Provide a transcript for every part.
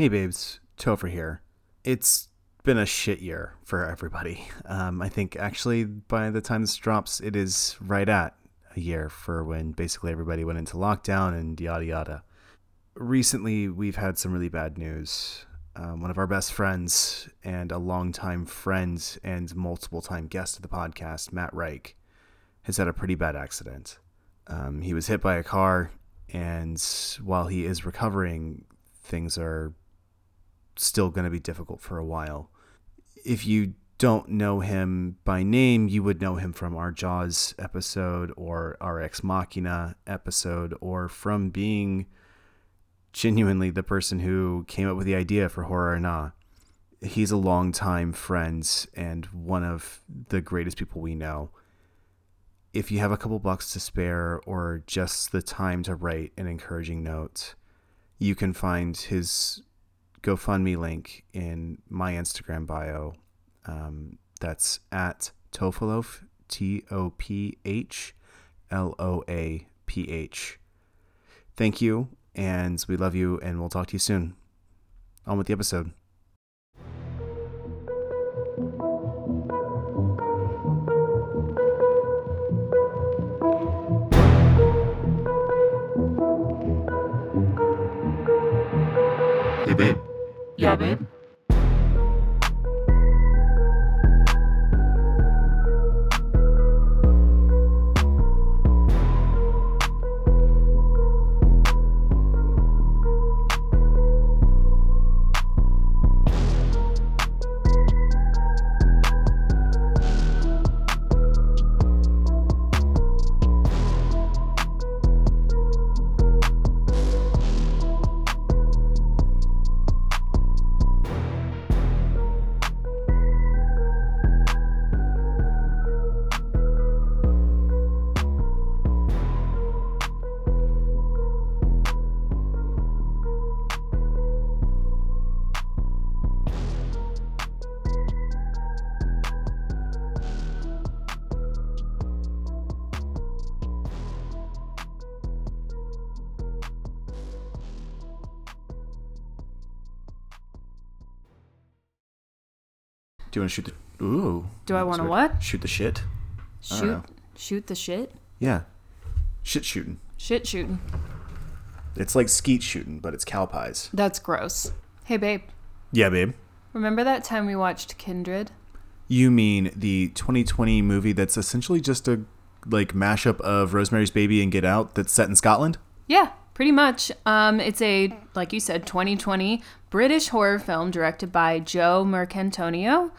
Hey, babes. Topher here. It's been a shit year for everybody. Um, I think actually by the time this drops, it is right at a year for when basically everybody went into lockdown and yada yada. Recently, we've had some really bad news. Um, one of our best friends and a longtime friend and multiple time guest of the podcast, Matt Reich, has had a pretty bad accident. Um, he was hit by a car, and while he is recovering, things are still going to be difficult for a while. If you don't know him by name, you would know him from our Jaws episode or our Ex Machina episode or from being genuinely the person who came up with the idea for Horror or Nah. He's a longtime friend and one of the greatest people we know. If you have a couple bucks to spare or just the time to write an encouraging note, you can find his GoFundMe link in my Instagram bio. Um, that's at Tophloaph, T O P H L O A P H. Thank you, and we love you, and we'll talk to you soon. On with the episode. Yeah, to shoot the? Ooh. Do I wanna what? Shoot the shit. Shoot, shoot the shit. Yeah. Shit shooting. Shit shooting. It's like skeet shooting, but it's cow pies. That's gross. Hey, babe. Yeah, babe. Remember that time we watched Kindred? You mean the 2020 movie that's essentially just a like mashup of Rosemary's Baby and Get Out that's set in Scotland? Yeah, pretty much. Um, it's a, like you said, 2020 British horror film directed by Joe Marcantonio.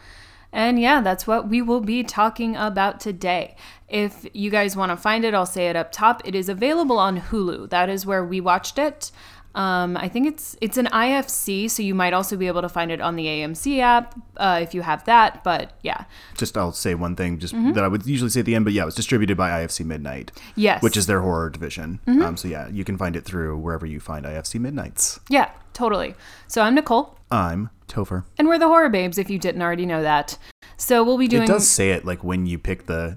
And yeah, that's what we will be talking about today. If you guys want to find it, I'll say it up top. It is available on Hulu. That is where we watched it. Um, I think it's it's an IFC, so you might also be able to find it on the AMC app uh, if you have that. But yeah, Just I'll say one thing, just that I would usually say at the end, but yeah, it was distributed by IFC Midnight, yes, which is their horror division. Um, so yeah, you can find it through wherever you find IFC Midnights. yeah, totally. So I'm Nicole, I'm Topher. and we're the Horror Babes. If you didn't already know that, so we'll be doing. It does say it like when you pick the.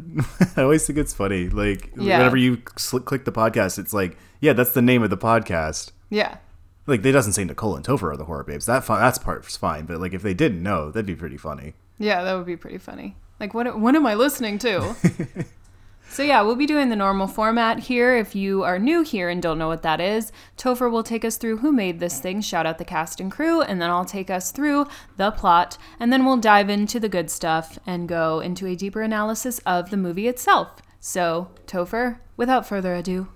I always think it's funny. Like Yeah. whenever you sl- click the podcast, it's like, yeah, that's the name of the podcast. Yeah. Like they doesn't say Nicole and Topher are the horror babes. That fi- that's part's fine. But like if they didn't know, that'd be pretty funny. Yeah, that would be pretty funny. Like, what what am I listening to? so yeah, we'll be doing the normal format here. If you are new here and don't know what that is, Topher will take us through who made this thing, shout out the cast and crew, and then I'll take us through the plot, and then we'll dive into the good stuff and go into a deeper analysis of the movie itself. So, Topher, without further ado,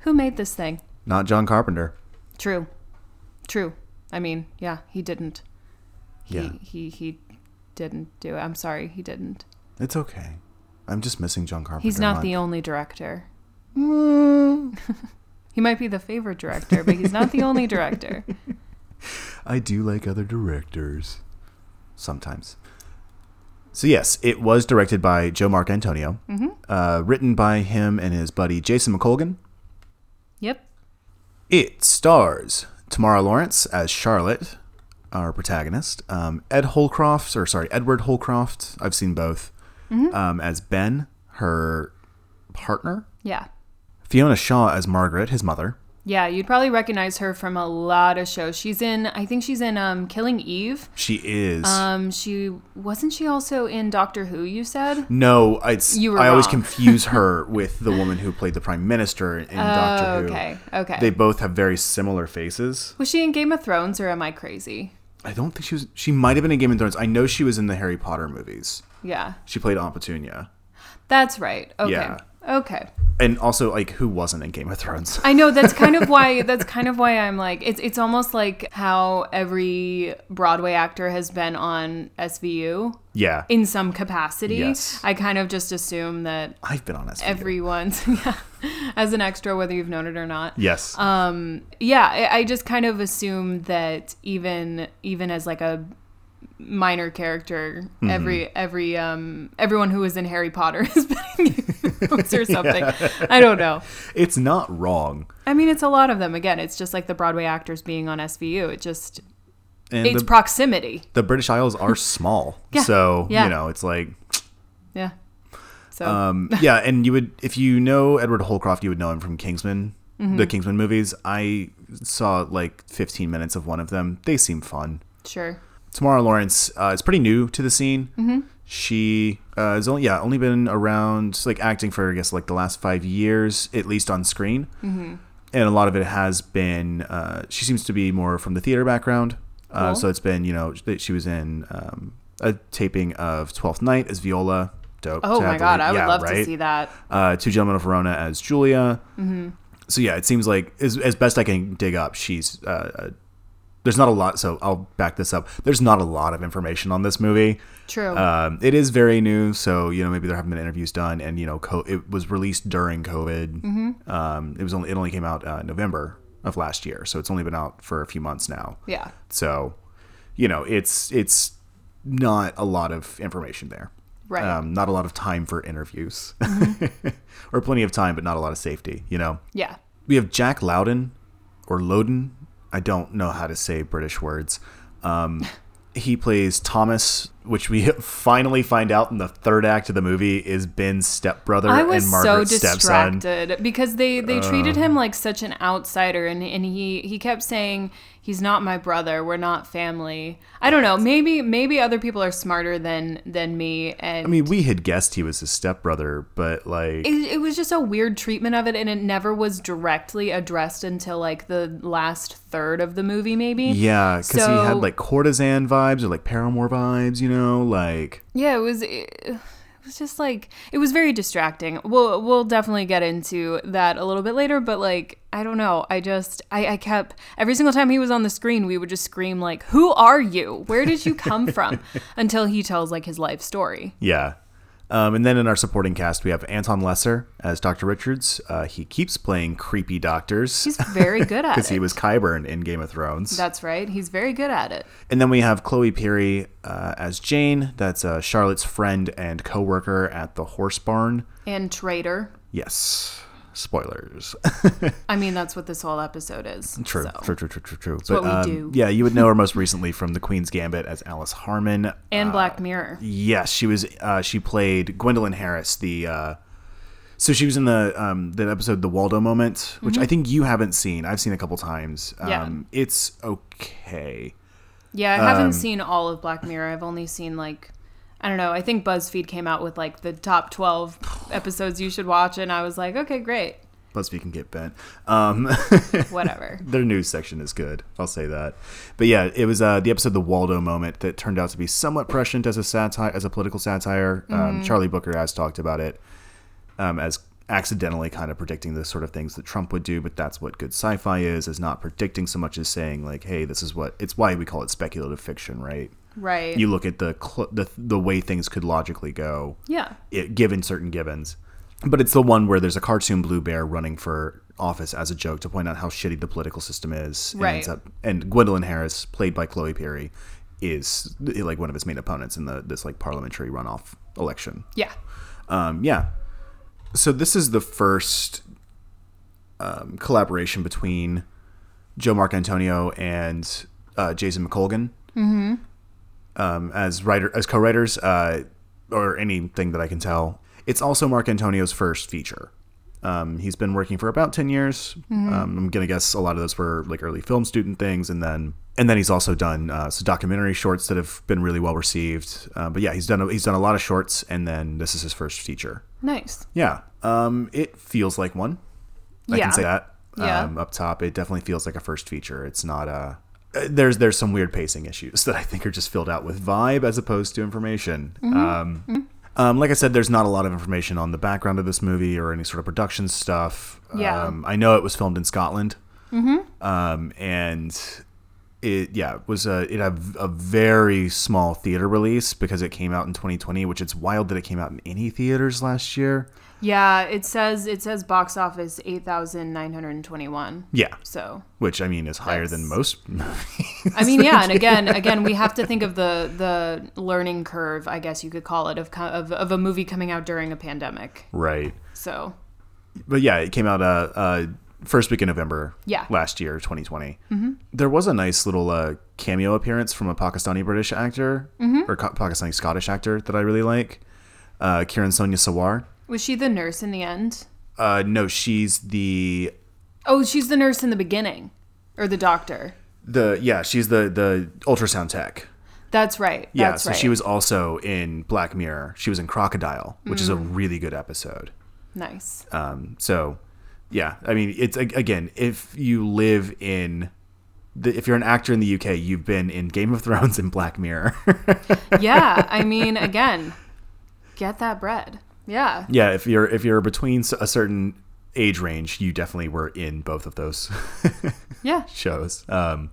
who made this thing? Not John Carpenter. True. True. I mean, yeah, he didn't. He Yeah. he he didn't do it. I'm sorry, he didn't. It's okay. I'm just missing John Carpenter. He's not the only director. Mm, He might be the favorite director, but he's not the only director. I do like other directors. Sometimes. So yes, it was directed by Joe Marcantonio, hmm uh, written by him and his buddy Jason McColgan. Yep. It stars Tamara Lawrence as Charlotte, our protagonist. Um, Ed Holcroft, or sorry, Edward Holcroft. I've seen both. Um, as Ben, her partner. Yeah. Fiona Shaw as Margaret, his mother. Yeah, you'd probably recognize her from a lot of shows. She's in, I think she's in um, Killing Eve. She is. Um, she wasn't she also in Doctor Who? You said. no, it's, You were I always confuse her with the woman who played the Prime Minister in Doctor Oh, Who. okay, okay. They both have very similar faces. Was she in Game of Thrones, or am I crazy? I don't think she was. She might have been in Game of Thrones. I know she was in the Harry Potter movies. Yeah, She played Aunt Petunia. that's right. Okay, Yeah. Okay. And also, like, who wasn't in Game of Thrones? I know that's kind of why that's kind of why I'm like it's it's almost like how every Broadway actor has been on SVU yeah. in some capacity. Yes. I kind of just assume that I've been on SVU. everyone's yeah, as an extra whether you've known it or not. yes. Um yeah, I, I just kind of assume that even even as like a minor character, Mm-hmm. every every um everyone who was in Harry Potter has been in Game of Thrones or something. I don't know. it's not wrong. I mean, it's a lot of them. Again, it's just like the Broadway actors being on SVU. It just And it's the, proximity. the British Isles are small. Yeah. So, Yeah. you know, it's like, Yeah. So um, yeah. And you would, if you know Edward Holcroft, you would know him from Kingsman, Mm-hmm. the Kingsman movies. I saw like 15 minutes of one of them. They seem fun. sure. Tamara Lawrence uh, is pretty new to the scene. Mm-hmm. She uh, has only yeah only been around like acting for I guess like the last five years at least on screen, mm-hmm. and a lot of it has been uh, she seems to be more from the theater background. Uh, Cool. so it's been you know she was in um, a taping of Twelfth Night as Viola. Dope. Oh my god, I would yeah, love to see that. Uh, Two Gentlemen of Verona as Julia. Mm-hmm. So yeah, it seems like as, as best I can dig up, she's uh, uh, there's not a lot. So I'll back this up. There's not a lot of information on this movie. True. Um, it is very new, so you know maybe there haven't been interviews done, and you know co- it was released during COVID. Mm-hmm. Um, it was only it only came out uh, November of last year, so it's only been out for a few months now. yeah. So, you know, it's it's not a lot of information there. Right. Um, not a lot of time for interviews, Mm-hmm. or plenty of time, but not a lot of safety. You know, Yeah. we have Jack Loudon or Loudon. I don't know how to say British words. Um, he plays Thomas, which we finally find out in the third act of the movie is Ben's stepbrother I was and so Margaret's stepson. distracted because they they treated him like such an outsider and and he he kept saying he's not my brother we're not family. I don't know maybe maybe other people are smarter than than me and I mean, we had guessed he was his stepbrother, but like, it, it was just a weird treatment of it and it never was directly addressed until like the last third of the movie maybe. Yeah, because he had like courtesan vibes or like paramour vibes, you know, like yeah it was it, was just like it was very distracting. We'll we'll definitely get into that a little bit later but like i don't know. I just i i kept every single time he was on the screen we would just scream like who are you? Where did you come from? Until he tells like his life story. Yeah. Um, and then in our supporting cast, we have Anton Lesser as Dr. Richards. Uh, he keeps playing creepy doctors he's very good at it. because he was Qyburn in Game of Thrones. that's right he's very good at it and then we have Chloe Pirrie uh, as Jane. That's uh, Charlotte's friend and coworker at the horse barn. and traitor Yes. Spoilers. i mean that's what this whole episode is true, so. true, true, true, true, true. what we um, do. Yeah, you would know her most recently from The Queen's Gambit as Alice Harmon. and black mirror Yes, she was. Uh, she played Gwendolyn Harris. The uh, so she was in the um, the episode The Waldo Moment, which I think you haven't seen. I've seen a couple times. Um, Mm-hmm. Yeah. it's okay. Yeah, I haven't Um, seen all of Black Mirror. I've only seen like I don't know. I think BuzzFeed came out with like the top 12 episodes you should watch and I was like, "Okay, great. BuzzFeed can get bent. Um, Whatever." their news section is good. I'll say that. But yeah, it was uh, the episode The Waldo Moment that turned out to be somewhat prescient as a satire, as a political satire. Mm-hmm. Um, Charlie Brooker has talked about it um, as accidentally kind of predicting the sort of things that Trump would do. But that's what good sci-fi is: is not predicting so much as saying like, "Hey, this is what." It's why we call it speculative fiction, right? Right. You look at the cl- the the way things could logically go yeah. it, given certain givens. But it's the one where there's a cartoon blue bear running for office as a joke to point out how shitty the political system is. And, Right. ends up, and Gwendolyn Harris, played by Chloe Pirrie, is like one of his main opponents in the this like parliamentary runoff election. Yeah. Um, yeah. So this is the first um, collaboration between Joe Marcantonio and uh, Jason McColgan mm-hmm. Um, as writer as co-writers, uh, or anything that I can tell. It's also Marcantonio's first feature. Um, he's been working for about ten years. Um, I'm gonna guess a lot of those were like early film student things, and then and then he's also done uh, some documentary shorts that have been really well received. Uh, but yeah, he's done a, he's done a lot of shorts, and then this is his first feature. Nice. Yeah, um, it feels like one. I Yeah. can say that. Yeah. Um, up top, it definitely feels like a first feature. It's not a. uh, There's there's some weird pacing issues that I think are just filled out with vibe as opposed to information. Mm-hmm. Um, um, like I said, there's not a lot of information on the background of this movie or any sort of production stuff. Yeah. Um, I know it was filmed in Scotland. Mm-hmm. Um, and it yeah it was a it had a very small theater release because it came out in 2020, which it's wild that it came out in any theaters last year. Yeah, it says it says box office eight thousand nine hundred and twenty one. Yeah, So which I mean is higher than most. I mean, yeah, and again, again, we have to think of the the learning curve, I guess you could call it, of of, of a movie coming out during a pandemic. right. So But yeah, it came out uh, uh first week in November. Yeah. last year, 2020. Mm-hmm. There was a nice little uh, cameo appearance from a Pakistani British actor or co- Pakistani Scottish actor that I really like. Uh, Kiran Sonia Sawar. Was she the nurse in the end? Uh, no, she's the Oh, she's the nurse in the beginning, or the doctor. the yeah she's the the ultrasound tech. That's right. Yeah, so right. Mm. she was also in Black Mirror. She was in Crocodile, which is a really good episode. nice. Um, so, yeah, I mean, it's again, if you live in, the, if you're an actor in the UK, you've been in Game of Thrones and Black Mirror. yeah, I mean, again, get that bread. Yeah. yeah, if you're if you're between a certain age range, you definitely were in both of those Yeah. shows. Um,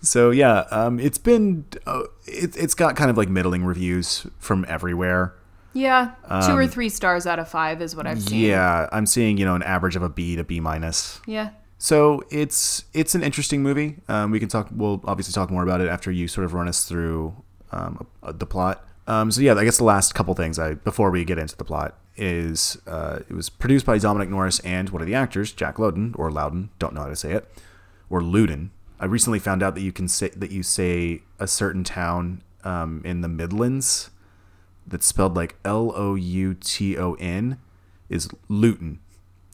so yeah, um, it's been uh, it, it's got kind of like middling reviews from everywhere. Yeah. Two or three stars out of five is what I've seen. Um, Yeah, I'm seeing you know an average of a B to B minus. Yeah. So it's it's an interesting movie. Um, we can talk. We'll obviously talk more about it after you sort of run us through um, the plot. Um, so yeah, I guess the last couple things I before we get into the plot is uh, it was produced by Dominic Norris and one of the actors, Jack Lowden or Loudon, don't know how to say it, or Loudon. I recently found out that you can say that you say a certain town um, in the Midlands that's spelled like L O U T O N is Luton,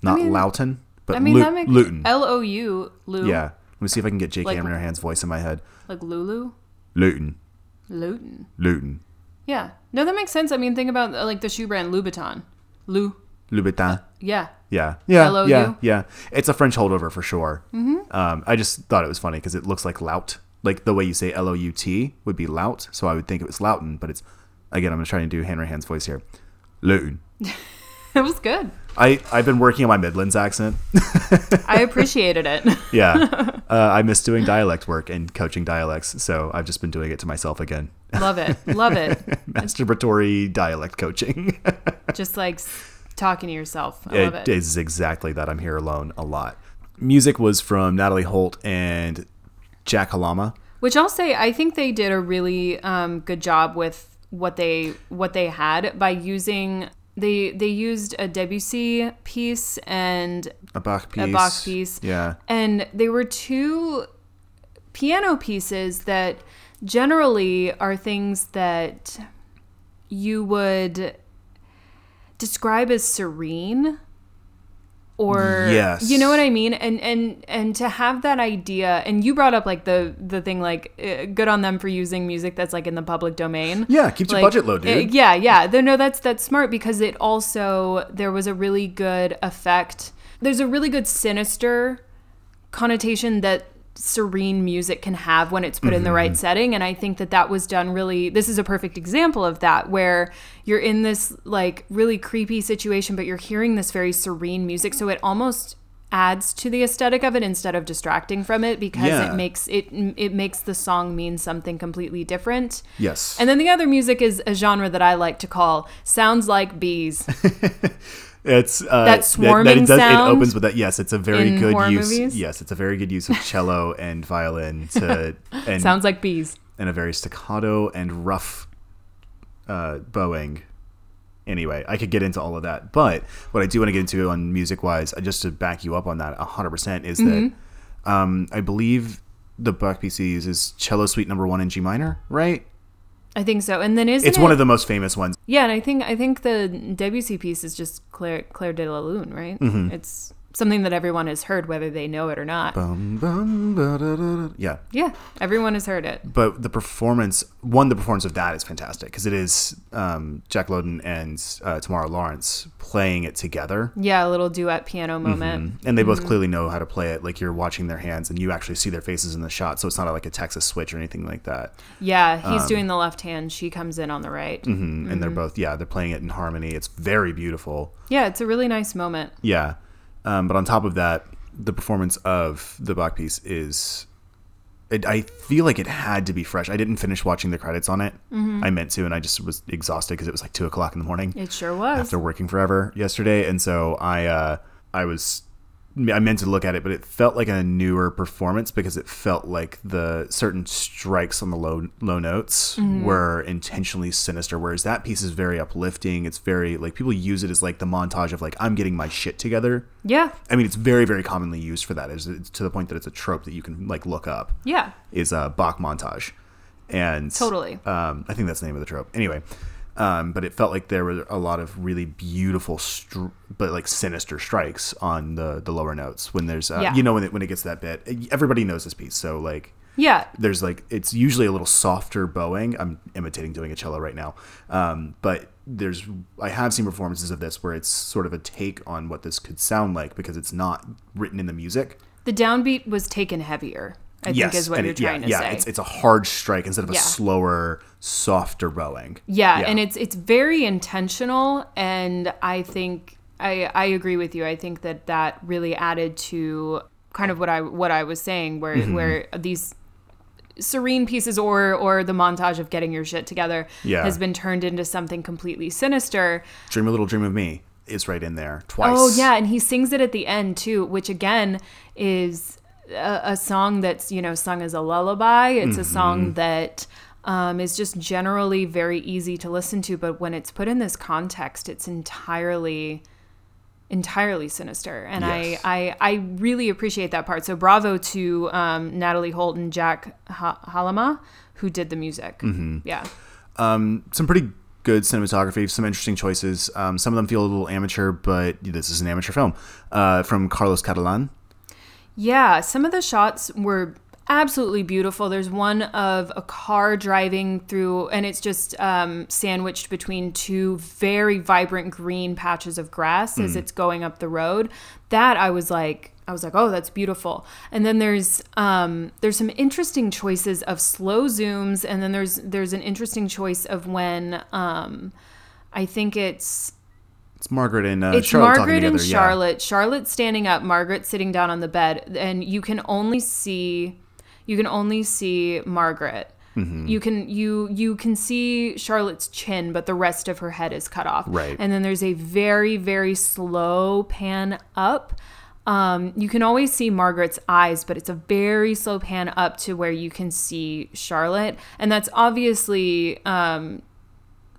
not mean- Loughton, but I mean, Lu- that makes Luton. L O U, Lou. Yeah. Let me see if I can get Jake Like- Hanrahan's voice in my head. Like Lulu? Luton. Luton. Luton. Yeah. No, that makes sense. I mean, think about uh, like the shoe brand Louboutin. Lou. Louboutin. Yeah. Yeah. Yeah. L-O-U? Yeah. Yeah. It's a French holdover for sure. Mm-hmm. Um, I just thought it was funny because it looks like lout. Like the way you say L O U T would be lout. So I would think it was Loughton, but it's, again, I'm going to try and do Hanrahan's voice here. Luton. It was good. I, I've been working on my Midlands accent. I appreciated it. Yeah. uh, I miss doing dialect work and coaching dialects. So I've just been doing it to myself again. Love it. Love it. Masturbatory dialect coaching. Just like talking to yourself. I love it it. is exactly that. I'm here alone a lot. Music was from Natalie Holt and Jack Halama. Which I'll say, I think they did a really um, good job with what they what they had by using they they used a Debussy piece and A Bach piece. a Bach piece. Yeah. And they were two piano pieces that generally are things that you would describe as serene or Yes. you know what I mean and and and to have that idea and you brought up like the the thing like uh, good on them for using music that's like in the public domain Yeah, keeps your budget low, dude. uh, yeah, yeah. No, that's that's smart because it also there was a really good effect. There's a really good sinister connotation that serene music can have when it's put in the right mm-hmm. setting and I think that that was done really this is a perfect example of that where you're in this like really creepy situation but you're hearing this very serene music so it almost adds to the aesthetic of it instead of distracting from it because Yeah. it makes it it makes the song mean something completely different. Yes. And then the other music is a genre that I like to call sounds like bees. it's uh, That swarming it, does, sound it opens with that. Yes, it's a very good use. movies? Yes, it's a very good use of cello and violin to and sounds like bees. and a very staccato and rough uh, bowing. Anyway, I could get into all of that, but what I do want to get into on music wise, just to back you up on that 100%, is Mm-hmm. that um, I believe the Bach piece uses cello suite number one in G minor, right? I think so. And then isn't It's it, one of the most famous ones. Yeah, and I think I think the Debussy piece is just Claire Claire de la Lune, right? Mm-hmm. It's something that everyone has heard, whether they know it or not. Bum, bum, ba-da-da-da. Yeah, yeah, everyone has heard it. but the performance, one, the performance of that is fantastic because it is um, Jack Lowden and uh, Tamara Lawrence playing it together. Yeah, a little duet piano moment. And they both clearly know how to play it. Like you're watching their hands and you actually see their faces in the shot. So it's not like a Texas switch or anything like that. Yeah, Um, he's doing the left hand. She comes in on the right. Mm, And they're both, yeah, they're playing it in harmony. It's very beautiful. Yeah, it's a really nice moment. Yeah. Um, but on top of that, the performance of the Bach piece is. It, I feel like it had to be fresh. I didn't finish watching the credits on it. I meant to, and I just was exhausted because it was like two o'clock in the morning It sure was. after working forever yesterday, and so I uh, I was I meant to look at it, but it felt like a newer performance because it felt like the certain strikes on the low low notes Mm-hmm. were intentionally sinister. Whereas that piece is very uplifting. It's very like people use it as like the montage of like I'm getting my shit together. yeah, I mean, it's very very commonly used for that. Is it's to the point that it's a trope that you can like look up. yeah, Is a Bach montage, and Totally. Um, I think that's the name of the trope. Anyway, um, but it felt like there were a lot of really beautiful, str- but like sinister strikes on the the lower notes when there's, uh, Yeah. you know, when it when it gets that bit. Everybody knows this piece, so like yeah. there's like it's usually a little softer bowing. I'm imitating doing a cello right now, um, but there's I have seen performances of this where it's sort of a take on what this could sound like because it's not written in the music. The downbeat was taken heavier. I think is what you're it- yeah, to yeah, say. it's it's a hard strike instead of a slower, softer bowing. Yeah, and it's it's very intentional, and I think I I agree with you. I think that that really added to kind of what I what I was saying, where Mm-hmm. where these serene pieces or or the montage of getting your shit together Yeah. has been turned into something completely sinister. Dream a Little Dream of Me is right in there twice. Oh yeah, and he sings it at the end too, which again is a, a song that's you know sung as a lullaby. It's a Mm-hmm. song that um, is just generally very easy to listen to, but when it's put in this context, it's entirely entirely sinister and Yes. I, I i really appreciate that part so bravo to um, natalie holt and jack ha- halama who did the music Mm-hmm. yeah Um, some pretty good cinematography, some interesting choices. Um, some of them feel a little amateur, but this is an amateur film uh, from Carlos Catalan. Yeah, some of the shots were absolutely beautiful. There's one of a car driving through, and it's just um, sandwiched between two very vibrant green patches of grass as it's going up the road. That I was like, I was like, oh, that's beautiful. And then there's um, there's some interesting choices of slow zooms, and then there's there's an interesting choice of when um, I think it's It's Margaret and uh, it's Charlotte Margaret and together. yeah. Charlotte. Charlotte standing up, Margaret sitting down on the bed, and you can only see you can only see Margaret. Mm-hmm. You can you you can see Charlotte's chin, but the rest of her head is cut off. Right. And then there's a very very slow pan up. Um, you can always see Margaret's eyes, but it's a very slow pan up to where you can see Charlotte, and that's obviously um,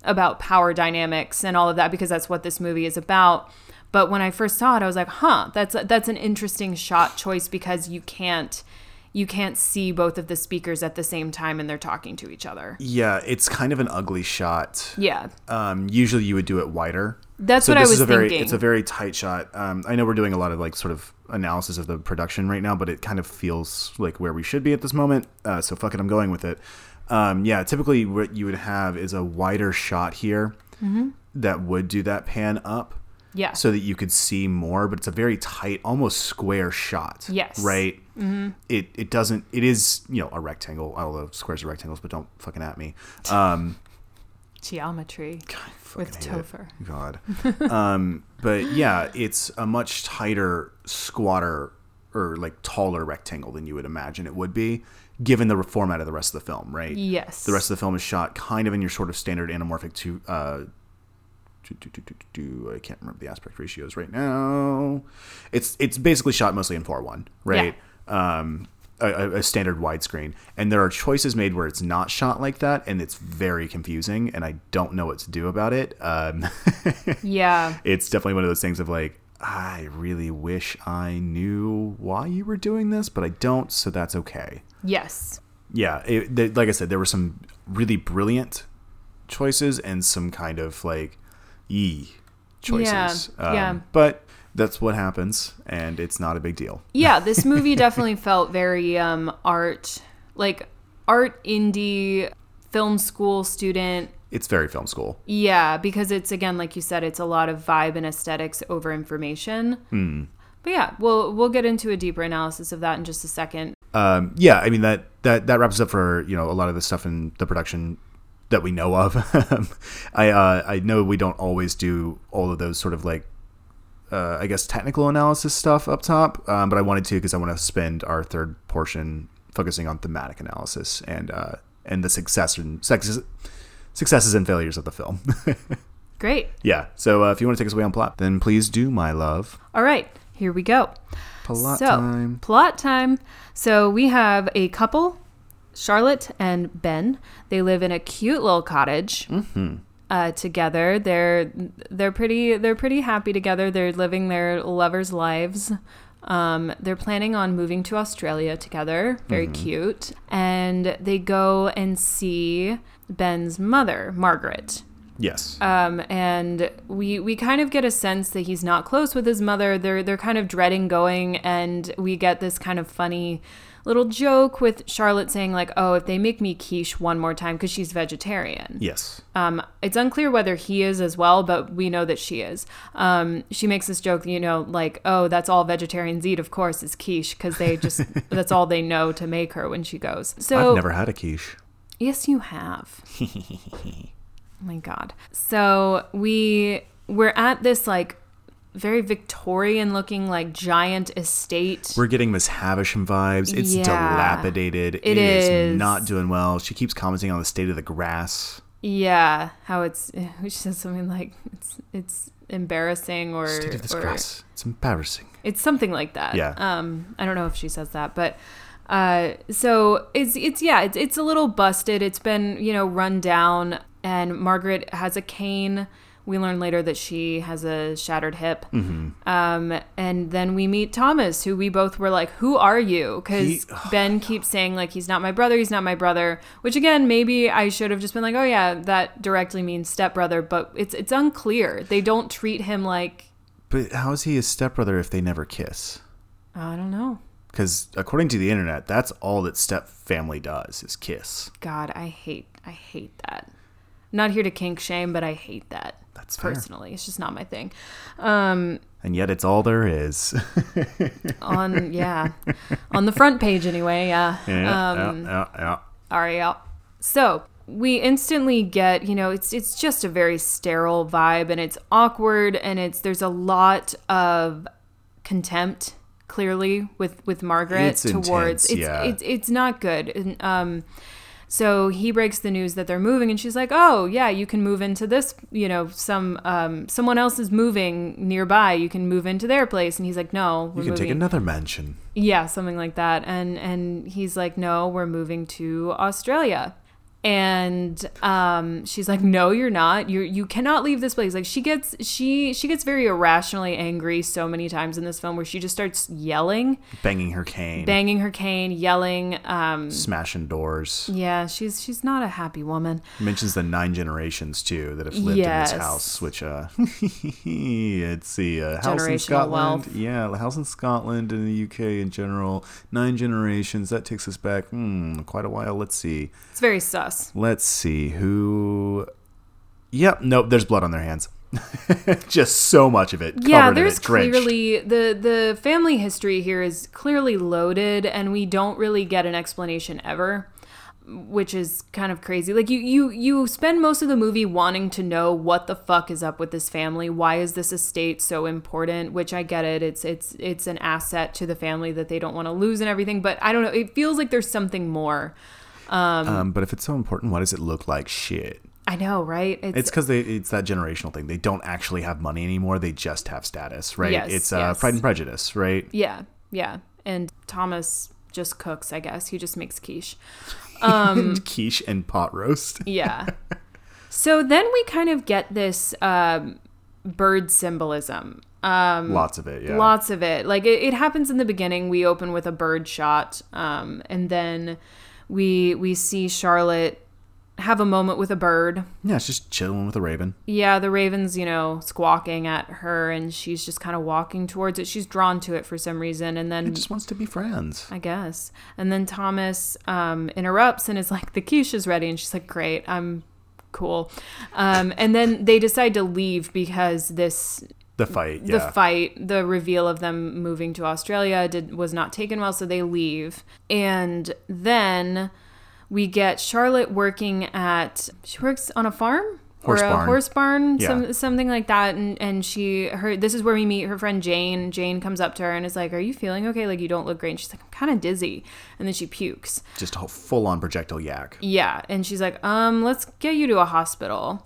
about power dynamics and all of that because that's what this movie is about. But when I first saw it, I was like, "Huh, that's that's an interesting shot choice because you can't you can't see both of the speakers at the same time and they're talking to each other." Yeah, it's kind of an ugly shot. Yeah. Um, usually you would do it wider. That's so what I was is a very, thinking. It's a very tight shot. Um, I know we're doing a lot of like sort of analysis of the production right now, but it kind of feels like where we should be at this moment. Uh, so fuck it, I'm going with it. Um, yeah, typically what you would have is a wider shot here Mm-hmm. that would do that pan up. Yeah. so that you could see more, but it's a very tight, almost square shot. Yes. Right. Mm-hmm. It it doesn't. It is you know a rectangle. Although squares are rectangles, but don't fucking at me. Um, Geometry with fucking it. Topher. God. um, but yeah, it's a much tighter, squatter or like taller rectangle than you would imagine it would be, given the format of the rest of the film. Right. Yes. The rest of the film is shot kind of in your sort of standard anamorphic to. Uh, do, do, do, I can't remember the aspect ratios right now. It's it's basically shot mostly in four one, right? Um, a, a- a standard widescreen, and there are choices made where it's not shot like that, and it's very confusing, and I don't know what to do about it. Um, Yeah. it's definitely one of those things of like, I really wish I knew why you were doing this, but I don't, so that's okay Yes. yeah, it, th- like I said, there were some really brilliant choices and some kind of like yee choices. Um, yeah. But that's what happens, and it's not a big deal. yeah, this movie definitely felt very um, art, like art indie film school student. It's very film school. Yeah, because it's again, like you said, it's a lot of vibe and aesthetics over information. Hmm. But yeah, we'll we'll get into a deeper analysis of that in just a second. um, yeah, I mean that that that wraps up for you know a lot of the stuff in the production that we know of. I uh, I know we don't always do all of those sort of like uh, I guess technical analysis stuff up top, um, but I wanted to because I want to spend our third portion focusing on thematic analysis and uh, and the success and success, successes and failures of the film. Great. yeah. So uh, if you want to take us away on plot, then please do, my love. All right, here we go. Plot so, time. plot time. So we have a couple, Charlotte and Ben. They live in a cute little cottage Mm-hmm. uh, together. They're they're pretty they're pretty happy together. They're living their lovers' lives. Um, they're planning on moving to Australia together. Very Mm-hmm. cute. And they go and see Ben's mother, Margaret. Yes. Um, and we we kind of get a sense that he's not close with his mother. They're they're kind of dreading going, and we get this kind of funny little joke with Charlotte saying like, "Oh, if they make me quiche one more time because she's vegetarian." yes. Um, it's unclear whether he is as well, but we know that she is. Um, she makes this joke, you know, like, "Oh, that's all vegetarians eat, of course, is quiche," because they just that's all they know to make her when she goes. So I've never had a quiche. Yes, you have. oh my god. So we we're at this like very Victorian looking like giant estate. We're getting Miss Havisham vibes. It's Yeah. dilapidated. It is. is. not doing well. She keeps commenting on the state of the grass. yeah, how it's she says something like it's it's embarrassing or, State of this or grass. It's embarrassing. It's something like that. Yeah. Um, I don't know if she says that, but uh, so it's it's yeah, it's it's a little busted. It's been you know run down, and Margaret has a cane. We learn later that she has a shattered hip. Mm-hmm. Um, and then we meet Thomas, who we both were like, "Who are you?" Because oh Ben keeps saying like he's not my brother, he's not my brother. Which again, maybe I should have just been like, "Oh yeah, that directly means stepbrother," but it's it's unclear. They don't treat him like But how is he his stepbrother if they never kiss? I don't know. Because according to the internet, that's all that step family does is kiss. God, I hate I hate that. Not here to kink shame, but I hate that. That's fair. personally. It's just not my thing. Um And yet it's all there is. on yeah. on the front page anyway, yeah. yeah, um yeah, yeah. Ariel. So we instantly get, you know, it's it's just a very sterile vibe and it's awkward and it's there's a lot of contempt clearly with with Margaret It's towards intense, it's, yeah. it's it's not good. And, um so he breaks the news that they're moving and she's like, "Oh, yeah, you can move into this, you know, some um someone else is moving nearby. You can move into their place." And he's like, "No, we're You can moving take another mansion. yeah, something like that. And and he's like, "No, we're moving to Australia." And um, she's like, "No, you're not. You you cannot leave this place." Like she gets she she gets very irrationally angry so many times in this film where she just starts yelling, Banging her cane. banging her cane, yelling. Um, Smashing doors. yeah, she's she's not a happy woman. Mentions the nine generations too that have lived Yes. in this house, which uh, it's the uh, house in Scotland. wealth. Yeah, the house in Scotland and the UK in general. Nine generations. That takes us back hmm, quite a while. Let's see. It's very sus. Let's see who. Yep. Nope. There's blood on their hands. Just so much of it. yeah there's it, clearly the the family history here is clearly loaded and we don't really get an explanation ever which is kind of crazy like you you you spend most of the movie wanting to know what the fuck is up with this family why is this estate so important which i get it it's it's it's an asset to the family that they don't want to lose and everything but i don't know it feels like there's something more Um, but if it's so important, why does it look like shit? i know right It's because they it's that generational thing. They don't actually have money anymore. They just have status, right? Yes, it's uh, yes. Pride and Prejudice, right? yeah yeah and thomas just cooks i guess he just makes quiche Um, Quiche and pot roast. Yeah. so then we kind of get this um, bird symbolism. Um, Lots of it, yeah. Lots of it. Like it, it happens in the beginning. We open with a bird shot, um, and then we we see Charlotte have a moment with a bird. Yeah, she's just chilling with a raven. Yeah, the raven's, you know, squawking at her and she's just kind of walking towards it. She's drawn to it for some reason. And then It just wants to be friends. I guess. And then Thomas um, interrupts and is like, the quiche is ready. And she's like, great, I'm cool. Um, and then they decide to leave because this The fight, the fight, the reveal of them moving to Australia did was not taken well, so they leave. And then we get Charlotte working at she works on a farm Horse or a barn. horse barn, Yeah. some, something like that. And and she her this is where we meet her friend Jane. Jane comes up to her and is like, "Are you feeling okay? Like you don't look great." And she's like, "I'm kind of dizzy," and then she pukes. just a full on projectile yak. Yeah, and she's like, um, let's get you to a hospital.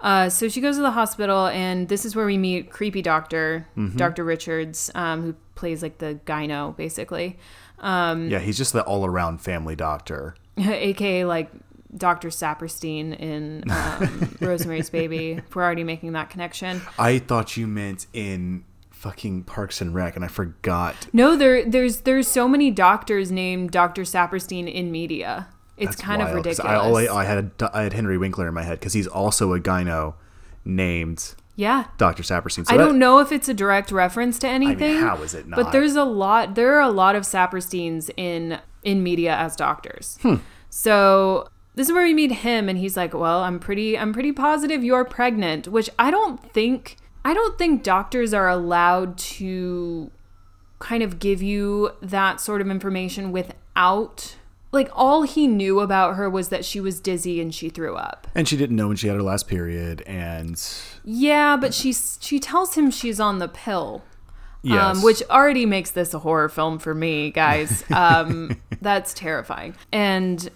Uh, so she goes to the hospital, and this is where we meet creepy doctor, Mm-hmm. Doctor Richards, um, who plays like the gyno, basically, um, Yeah, he's just the all around family doctor. aka like Doctor Saperstein in um, Rosemary's Baby. We're already making that connection. I thought you meant in fucking Parks and Rec, and I forgot. No, there, there's, there's so many doctors named Doctor Saperstein in media. It's That's kind of ridiculous. I, all I, I had a, I had Henry Winkler in my head because he's also a gyno named yeah, Dr. Saperstein. So I that- don't know if it's a direct reference to anything. how is it not? But there's a lot. There are a lot of Sapersteins in in media as doctors. Hmm. So this is where we meet him, and he's like, "Well, I'm pretty. I'm pretty positive you're pregnant." Which I don't think. I don't think doctors are allowed to kind of give you that sort of information without. Like all he knew about her was that she was dizzy and she threw up. And she didn't know when she had her last period, and Yeah, but she she tells him she's on the pill. yes, Um, which already makes this a horror film for me, guys. Um, that's terrifying. And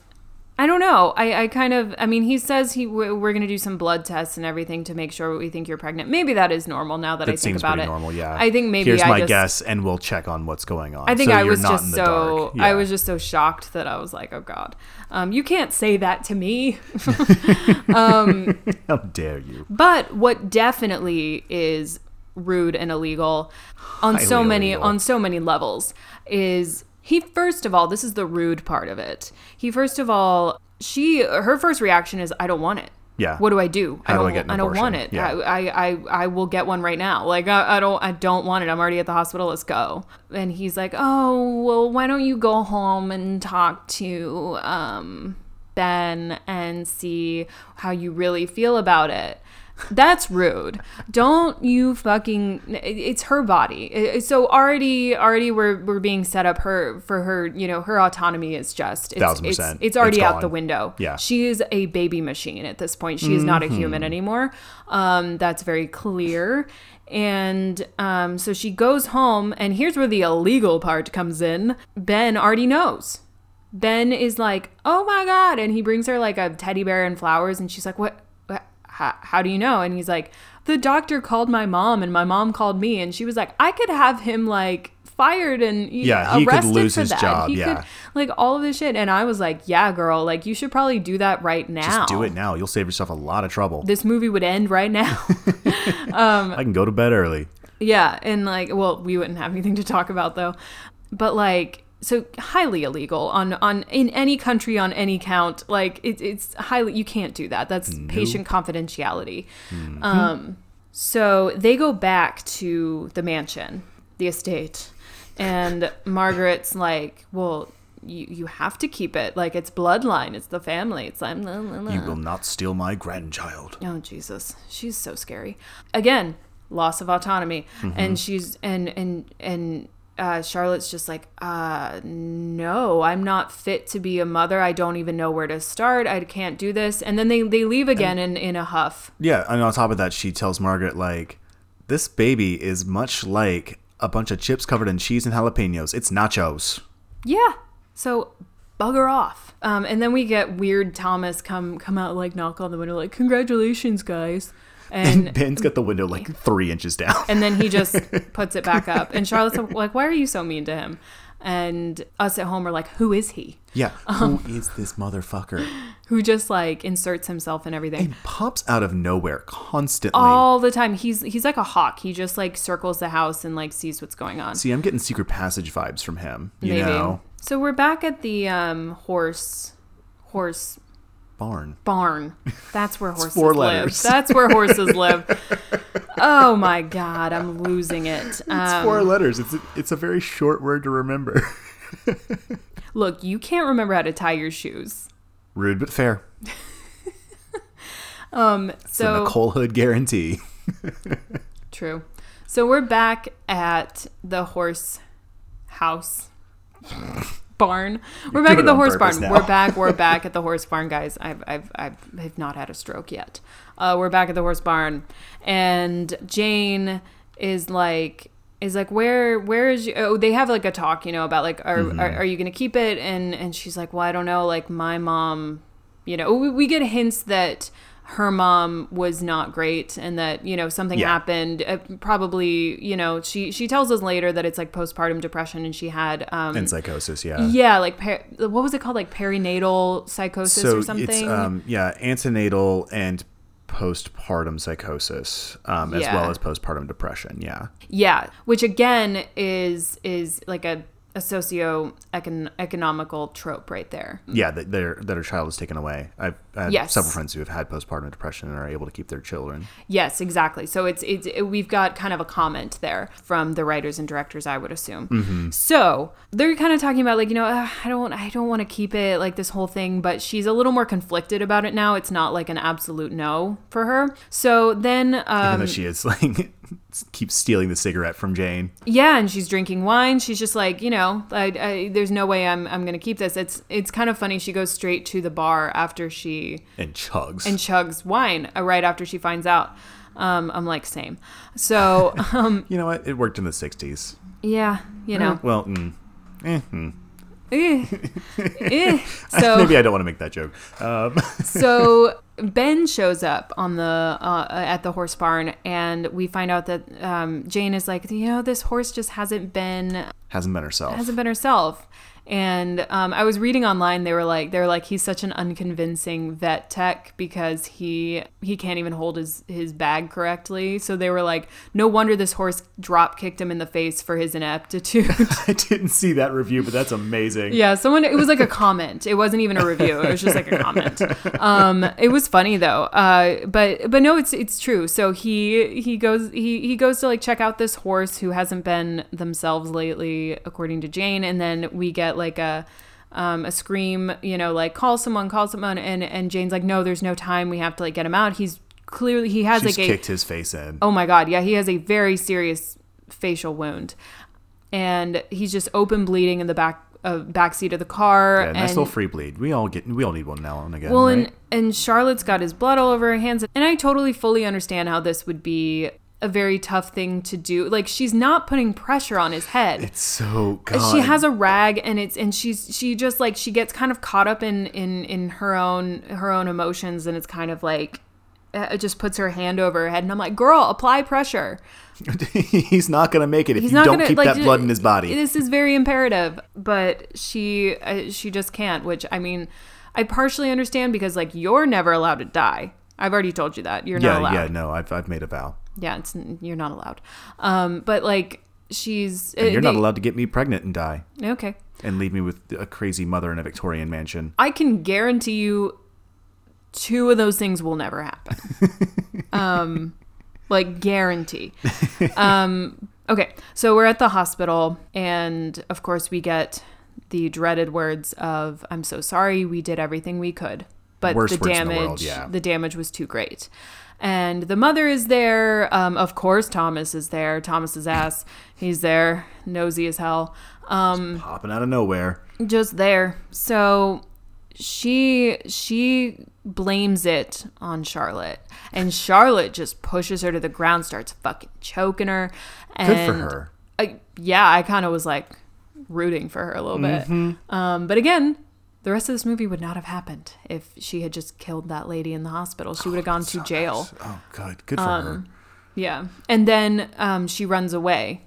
I don't know. I, I kind of, I mean, he says he we're going to do some blood tests and everything to make sure we think you're pregnant. Maybe that is normal now that I think about it. normal. Yeah, I think maybe here's I my just, guess, and we'll check on what's going on. I think So I was just so dark. I was just so shocked that I was like, oh god, um, you can't say that to me. How dare you? But what definitely is rude and illegal on so many illegal. on so many levels is he first of all this is the rude part of it. He first of all she her first reaction is I don't want it. Yeah. What do I do? How do don't I get I don't want it. Yeah. I, I, I I will get one right now. Like I, I don't I don't want it. I'm already at the hospital. Let's go. And he's like, "Oh, well, why don't you go home and talk to um Ben and see how you really feel about it?" That's rude. Don't you fucking it's her body. So already already we're we're being set up her for her, you know, her autonomy is just it's, Thousand it's, percent. it's already It's out the window. Yeah. She is a baby machine at this point. She is not a Mm-hmm. human anymore. Um, that's very clear. And um, so she goes home, and here's where the illegal part comes in. Ben already knows. Ben is like, "Oh my god!" and he brings her like a teddy bear and flowers, and she's like, "What? How, how do you know?" And he's like, "The doctor called my mom, and my mom called me, and she was like, I could have him like." fired and Yeah, he could arrested lose for his that. job, He yeah. could like all of this shit and I was like, yeah, girl, like you should probably do that right now. Just do it now. You'll save yourself a lot of trouble. This movie would end right now. um, I can go to bed early. yeah, and like, well, we wouldn't have anything to talk about though. But like, so highly illegal on on in any country on any count. Like, it, it's highly you can't do that. That's patient confidentiality. Um, so they go back to the mansion, the estate, and Margaret's like, well. You, you have to keep it like it's bloodline it's the family it's like blah, blah, blah. You will not steal my grandchild. Oh Jesus, she's so scary. Again, loss of autonomy, and she's and and and uh, Charlotte's just like, uh, no, I'm not fit to be a mother. I don't even know where to start. I can't do this. And then they they leave again in in a huff. Yeah, and on top of that, she tells Margaret like, "This baby is much like a bunch of chips covered in cheese and jalapenos. It's nachos." Yeah. So bugger off. Um, and then we get weird Thomas come come out like knock on the window like congratulations guys, and Ben's got the window like three inches down. and then he just puts it back up. And Charlotte's like, "Why are you so mean to him?" And us at home are like, "Who is he? yeah, who is this motherfucker? Who just like inserts himself in everything He pops out of nowhere constantly. all the time? He's he's like a hawk. He just like circles the house and like sees what's going on. See, I'm getting secret passage vibes from him. You Maybe. know, So we're back at the um, horse horse Barn. Barn. That's where horses four live. letters. That's where horses live. Oh my god, I'm losing it. It's Um, four letters. It's a, it's a very short word to remember. look, you can't remember how to tie your shoes. Rude but fair. Um, so a Nicole Hood guarantee. True. So we're back at the horse house barn. We're back at the horse barn. now. We're back. We're back at the horse barn, guys. I've I've I've, not had a stroke yet. Uh, we're back at the horse barn, and Jane is like is like where where is you oh they have like a talk you know about like are Mm-hmm. are, are you gonna keep it and and she's like well i don't know like my mom you know we, we get hints that her mom was not great and that you know something Yeah. happened uh, probably you know she she tells us later that it's like postpartum depression and she had um And psychosis, yeah. yeah like per- what was it called like perinatal psychosis so or something it's um yeah, antenatal and postpartum psychosis, um, as Yeah. well as postpartum depression. Yeah. Yeah, which again is is like a a socio economical trope right there. Yeah, that their that her child is taken away. I've I have Yes. several friends who have had postpartum depression and are able to keep their children. Yes, exactly. So it's it's it, we've got kind of a comment there from the writers and directors, I would assume. So they're kind of talking about like you know "Ugh, I don't I don't want to keep it like this whole thing, but she's a little more conflicted about it now. It's not like an absolute no for her. So then Even um, though she is like keeps stealing the cigarette from Jane. Yeah, and she's drinking wine. She's just like, you know, I, I, there's no way I'm, I'm gonna keep this. It's, it's kind of funny. She goes straight to the bar after she And chugs. and chugs wine uh, right after she finds out. Um, I'm like, same. So, um, you know what? It worked in the '60s. yeah, you know, Well, mm, eh, mm. Eh. Eh. so maybe I don't want to make that joke. Um, so Ben shows up on the uh, at the horse barn, and we find out that um, Jane is like, you know, this horse just hasn't been hasn't been herself. hasn't been herself. And um, I was reading online. They were like, they were like, he's such an unconvincing vet tech because he he can't even hold his his bag correctly. So they were like, no wonder this horse drop kicked him in the face for his ineptitude. I didn't see that review, but that's amazing. yeah, someone. It was like a comment. It wasn't even a review. It was just like a comment. Um, it was funny though. Uh, but but no, it's it's true. So he he goes he he goes to like check out this horse who hasn't been themselves lately, according to Jane, and then we get like a. Um, a scream, you know, like call someone, call someone, and and Jane's like, no, there's no time. We have to like get him out. He's clearly he has She's like a kicked his face in. Oh my god, yeah, he has a very serious facial wound, and he's just open bleeding in the back uh, back seat of the car. yeah, nice and, little free bleed. We all get. We all need one now and again. well, right? and and Charlotte's got his blood all over her hands, and I totally fully understand how this would be a very tough thing to do. Like she's not putting pressure on his head. it's so. God. she has a rag and it's and she's she just like she gets kind of caught up in in in her own her own emotions and it's kind of like it just puts her hand over her head and I'm like girl apply pressure He's not gonna make it if he's you not don't gonna keep like that blood in his body. This is very imperative, but she uh, she just can't. Which I mean, I partially understand because like you're never allowed to die. I've already told you that you're not yeah, allowed. yeah. No, I've I've made a vow. Yeah, it's you're not allowed. Um, but like she's And uh, you're not they- allowed to get me pregnant and die Okay, and leave me with a crazy mother in a Victorian mansion. I can guarantee you, two of those things will never happen. um, like guarantee. Um, okay, so we're at the hospital, and of course we get the dreaded words of "I'm so sorry, we did everything we could, but Worst the in the damage, world, yeah. the damage was too great." And the mother is there. Um, of course, Thomas is there. Thomas's ass. He's there, nosy as hell. Um, Popping out of nowhere. just there. So she she blames it on Charlotte, and Charlotte just pushes her to the ground, starts fucking choking her. And Good for her. I, yeah, I kind of was like rooting for her a little Mm-hmm. bit. Um, but again, the rest of this movie would not have happened if she had just killed that lady in the hospital. She would have gone to jail. Oh, good. Good for Um, her. Yeah. And then um, she runs away.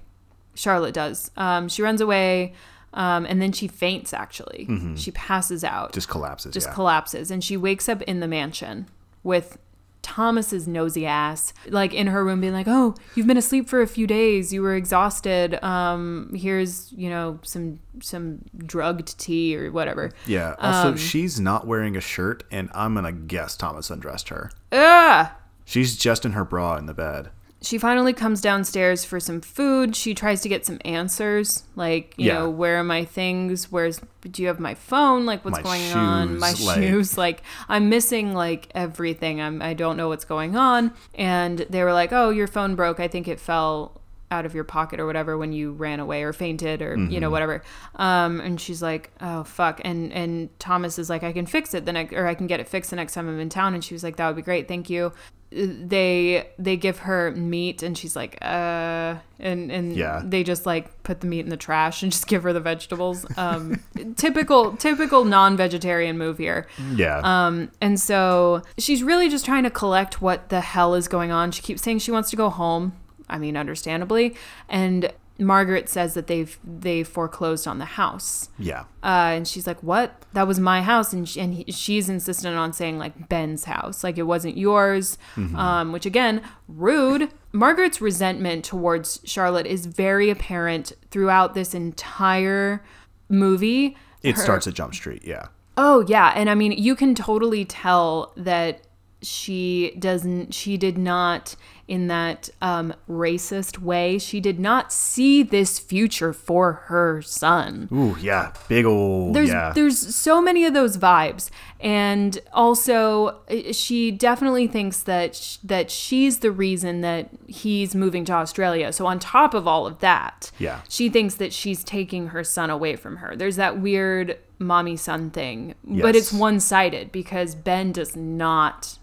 Charlotte does. Um, she runs away um, and then she faints, actually. She passes out, Mm-hmm. Just collapses. just yeah. collapses. And she wakes up in the mansion with Thomas's nosy ass, like in her room, being like, "Oh, you've been asleep for a few days. You were exhausted. Um, here's you know some some drugged tea or whatever." Yeah. Also, Um, she's not wearing a shirt, and I'm gonna guess Thomas undressed her. Ugh. She's just in her bra in the bed. She finally comes downstairs for some food. She tries to get some answers, like you Yeah. know, where are my things? Where's do you have my phone? Like what's My going on? My shoes, like- shoes. Like I'm missing like everything. I'm I don't know what's going on. And they were like, oh, your phone broke. I think it fell out of your pocket or whatever when you ran away or fainted or you know whatever um and she's like oh fuck and and thomas is like i can fix it the next or i can get it fixed the next time i'm in town and she was like that would be great thank you they they give her meat and she's like uh and and Yeah. they just like put the meat in the trash and just give her the vegetables um typical typical non-vegetarian move here Yeah. um, and so she's really just trying to collect what the hell is going on. She keeps saying she wants to go home. I mean, understandably. And Margaret says that they've they foreclosed on the house. yeah. Uh, and she's like, "What? That was my house." And she, and he, she's insistent on saying like Ben's house, like it wasn't yours. Um, which again, rude. Margaret's resentment towards Charlotte is very apparent throughout this entire movie. It Her- starts at Jump Street. Yeah. Oh yeah, and I mean you can totally tell that she doesn't she did not in that um racist way she did not see this future for her son Ooh, yeah. Big old. there's yeah. there's so many of those vibes and also she definitely thinks that sh- that she's the reason that he's moving to Australia so on top of all of that Yeah. she thinks that she's taking her son away from her there's that weird mommy son thing but it's one-sided because Ben does not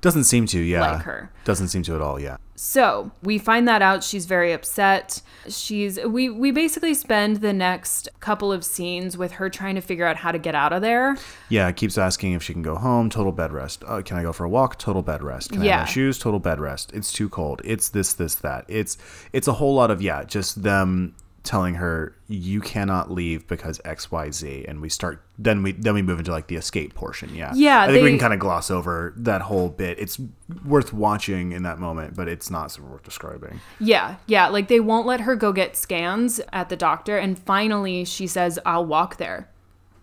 Doesn't seem to. Yeah. like her. Doesn't seem to at all. Yeah. So we find that out. She's very upset. She's we we basically spend the next couple of scenes with her trying to figure out how to get out of there. Yeah, keeps asking if she can go home. Total bed rest. Oh, can I go for a walk? Total bed rest. Can I have Yeah. my shoes? Total bed rest. It's too cold. It's this, this, that. It's it's a whole lot of yeah, just them telling her you cannot leave because X, Y, Z, and we start then we then we move into like the escape portion. Yeah, Yeah, I think we they- can kind of gloss over that whole bit. It's worth watching in that moment, but it's not super worth describing. Yeah, yeah, like they won't let her go get scans at the doctor and finally she says I'll walk there.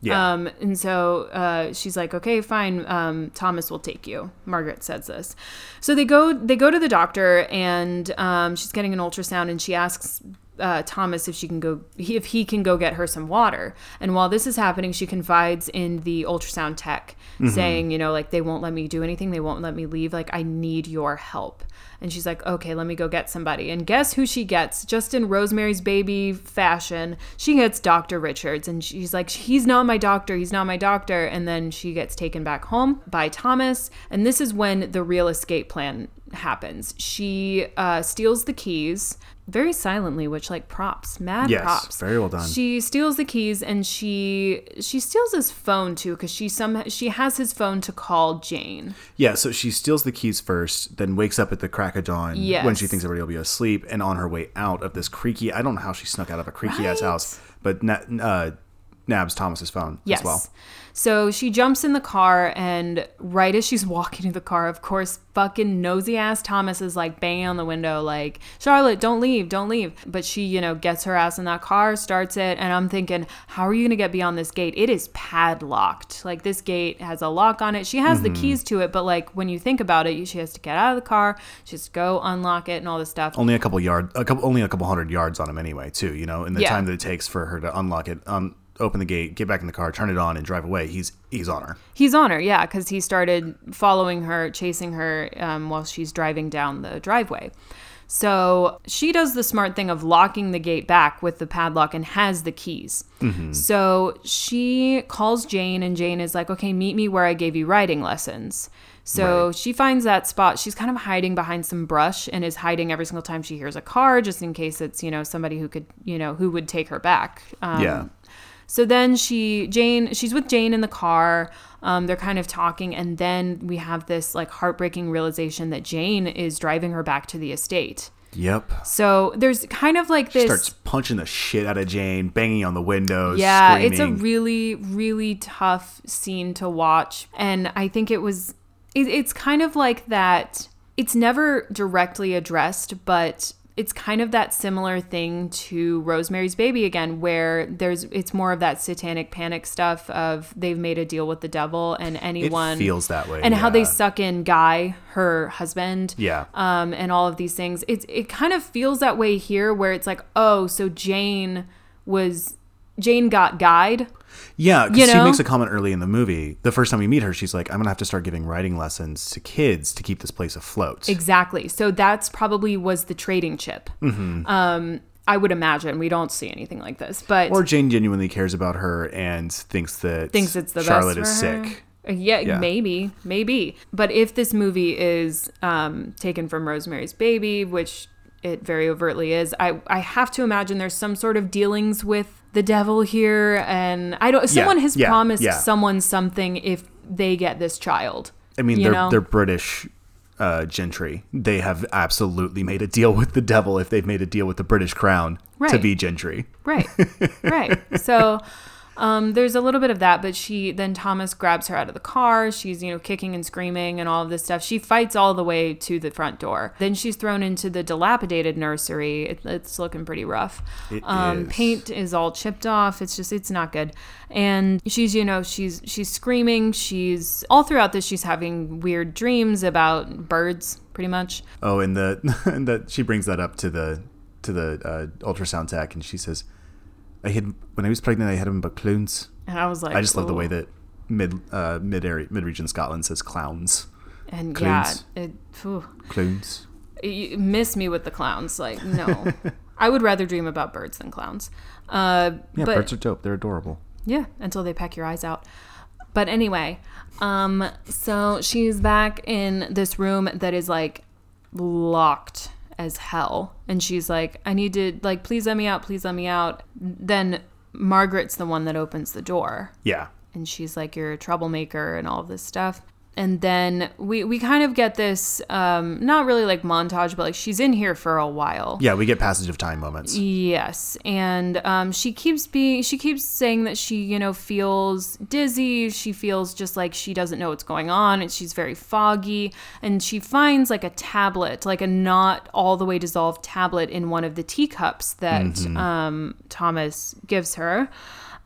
Yeah, Um, and so uh, she's like, okay, fine. Um, Thomas will take you. Margaret says this. So they go. They go to the doctor, and um, she's getting an ultrasound, and she asks uh, Thomas if she can go, if he can go get her some water. And while this is happening, she confides in the ultrasound tech, saying, you know, like they won't let me do anything. They won't let me leave. Like I need your help. And she's like, okay, let me go get somebody. And guess who she gets? Just in Rosemary's Baby fashion, she gets Dr. Richards. And she's like, he's not my doctor. He's not my doctor. And then she gets taken back home by Thomas. And this is when the real escape plan happens. She uh, steals the keys very silently, which like props, mad Yes, props. very well done. She steals the keys and she she steals his phone too because she some she has his phone to call Jane. Yeah, so she steals the keys first, then wakes up at the crack of dawn when she thinks everybody will be asleep, and on her way out of this creaky, I don't know how she snuck out of a creaky ass house, but uh, nabs Thomas's phone Yes. as well. So she jumps in the car, and right as she's walking to the car, of course, fucking nosy ass Thomas is like banging on the window, like, Charlotte, don't leave, don't leave. But she, you know, gets her ass in that car, starts it, and I'm thinking, how are you gonna get beyond this gate? It is padlocked. Like, this gate has a lock on it. She has Mm-hmm. the keys to it, but like, when you think about it, she has to get out of the car, she has to go unlock it, and all this stuff. Only a couple yard, a couple, only a couple hundred yards on him anyway, too. You know, in the Yeah. time that it takes for her to unlock it, um, open the gate, get back in the car, turn it on, and drive away. He's he's on her. He's on her, yeah, because he started following her, chasing her um, while she's driving down the driveway. So she does the smart thing of locking the gate back with the padlock and has the keys. So she calls Jane, and Jane is like, okay, meet me where I gave you riding lessons. So Right. she finds that spot. She's kind of hiding behind some brush and is hiding every single time she hears a car, just in case it's, you know, somebody who could, you know, who would take her back. Um, yeah, so then she, Jane, she's with Jane in the car. Um, they're kind of talking, and then we have this like heartbreaking realization that Jane is driving her back to the estate. yep. So there's kind of like this. Starts punching the shit out of Jane, banging on the windows. yeah, it's a really, really tough scene to watch, and I think it was. it, it's kind of like that. It's never directly addressed, but it's kind of that similar thing to Rosemary's Baby again, where there's it's more of that satanic panic stuff of they've made a deal with the devil and anyone feels that way, and how they suck in Guy, her husband, Yeah. um, and all of these things. It's it kind of feels that way here, where it's like, oh, so Jane was Jane got Guyed. Yeah, because You she makes a comment early in the movie. The first time we meet her, she's like, "I'm gonna have to start giving riding lessons to kids to keep this place afloat." Exactly. So that's probably was the trading chip. Mm-hmm. Um, I would imagine we don't see anything like this, but Or Jane genuinely cares about her and thinks that thinks it's the Charlotte best is her. sick. Uh, Yeah, Yeah. maybe, maybe. But if this movie is um, taken from Rosemary's Baby, which it very overtly is, I I have to imagine there's some sort of dealings with the devil here, and I don't. Someone has yeah, promised yeah. someone something if they get this child. I mean, they're know? they're British uh, gentry. They have absolutely made a deal with the devil if they've made a deal with the British crown to be gentry. Right. right. So um, there's a little bit of that, but she then Thomas grabs her out of the car. She's, you know, kicking and screaming and all of this stuff. She fights all the way to the front door. Then she's thrown into the dilapidated nursery. It, it's looking pretty rough. It um, is. Paint is all chipped off. It's just, it's not good. And she's, you know, she's she's screaming. She's all throughout this. She's having weird dreams about birds, pretty much. Oh, and the and that she brings that up to the to the uh, ultrasound tech, and she says, "I hid when I was pregnant. I had him but clowns." And I was like, I just love the way that mid uh, mid area mid region Scotland says clowns, And Clowns. yeah, it, phew. clowns. you miss me with the clowns. Like, no. I would rather dream about birds than clowns. Uh, Yeah, but birds are dope. They're adorable. yeah, until they peck your eyes out. But anyway, um, so she's back in this room that is like locked as hell. And she's like, I need to, like, please let me out, please let me out. Then Margaret's the one that opens the door Yeah, and she's like you're a troublemaker and all of this stuff and then we we kind of get this um not really like montage but like she's in here for a while. Yeah. We get passage of time moments. yes. And um she keeps being she keeps saying that she you know feels dizzy. She feels just like she doesn't know what's going on and she's very foggy. And she finds like a tablet like a not all the way dissolved tablet in one of the teacups that um thomas gives her.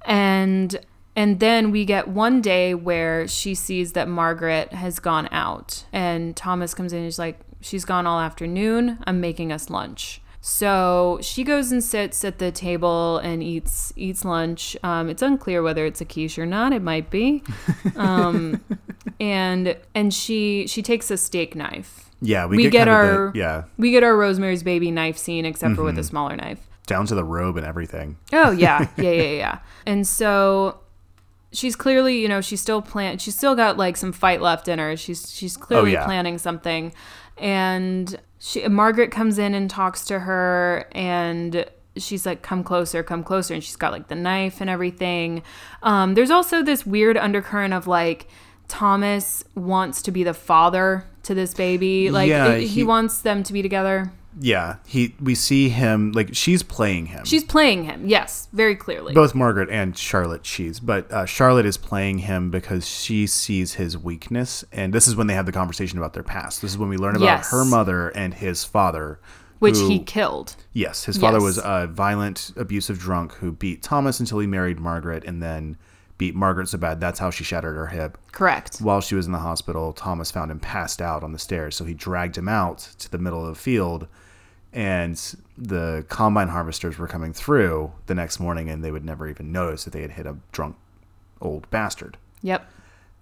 And and then we get one day where she sees that Margaret has gone out. And Thomas comes in and he's like she's gone all afternoon. I'm making us lunch. So she goes and sits at the table and eats eats lunch. Um, it's unclear whether it's a quiche or not. It might be. Um, and and she she takes a steak knife. Yeah, we, we get, get of the- our- yeah. we get our Rosemary's Baby knife scene except for with a smaller knife. Down to the robe and everything. Oh yeah, yeah, yeah, yeah. And so she's clearly, you know, she's still plan. She's still got like some fight left in her. She's she's clearly yeah. planning something. And she Margaret comes in and talks to her, and she's like, "Come closer, come closer." And she's got like the knife and everything. Um, there's also this weird undercurrent of like. Thomas wants to be the father to this baby. Like Yeah, he, he- wants them to be together. Yeah, he. We see him like she's playing him. She's playing him. Yes, very clearly. both Margaret and Charlotte she's, but uh, Charlotte is playing him because she sees his weakness, and this is when they have the conversation about their past. This is when we learn about Yes. her mother and his father, which who- he killed. Yes, his father Yes. was a violent, abusive drunk who beat Thomas until he married Margaret, and then beat Margaret so bad that's how she shattered her hip. Correct. While she was in the hospital, Thomas found him passed out on the stairs, so he dragged him out to the middle of the field. And the combine harvesters were coming through the next morning, and they would never even notice that they had hit a drunk old bastard. Yep.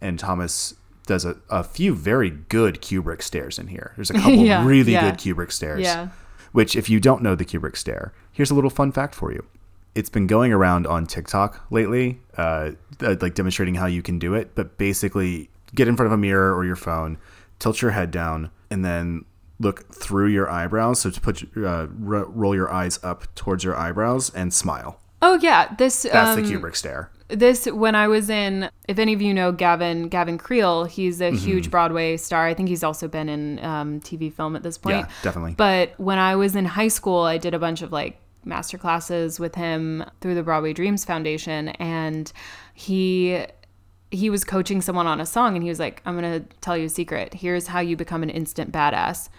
And Thomas does a, a few very good Kubrick stares in here. There's a couple Yeah, really yeah. good Kubrick stares. Yeah. Which, if you don't know the Kubrick stare, here's a little fun fact for you. It's been going around on TikTok lately, uh, uh, like demonstrating how you can do it. But basically, get in front of a mirror or your phone, tilt your head down, and then look through your eyebrows. So to put uh, ro- roll your eyes up towards your eyebrows and smile. Oh yeah, this That's um, the Kubrick stare. this when I was in. If any of you know Gavin Gavin Creel, he's Mm-hmm. a huge Broadway star. I think he's also been in um, TV film at this point. Yeah, definitely. But when I was in high school, I did a bunch of like master classes with him through the Broadway Dreams Foundation, and he he was coaching someone on a song and he was like, I'm going to tell you a secret. Here's how you become an instant badass.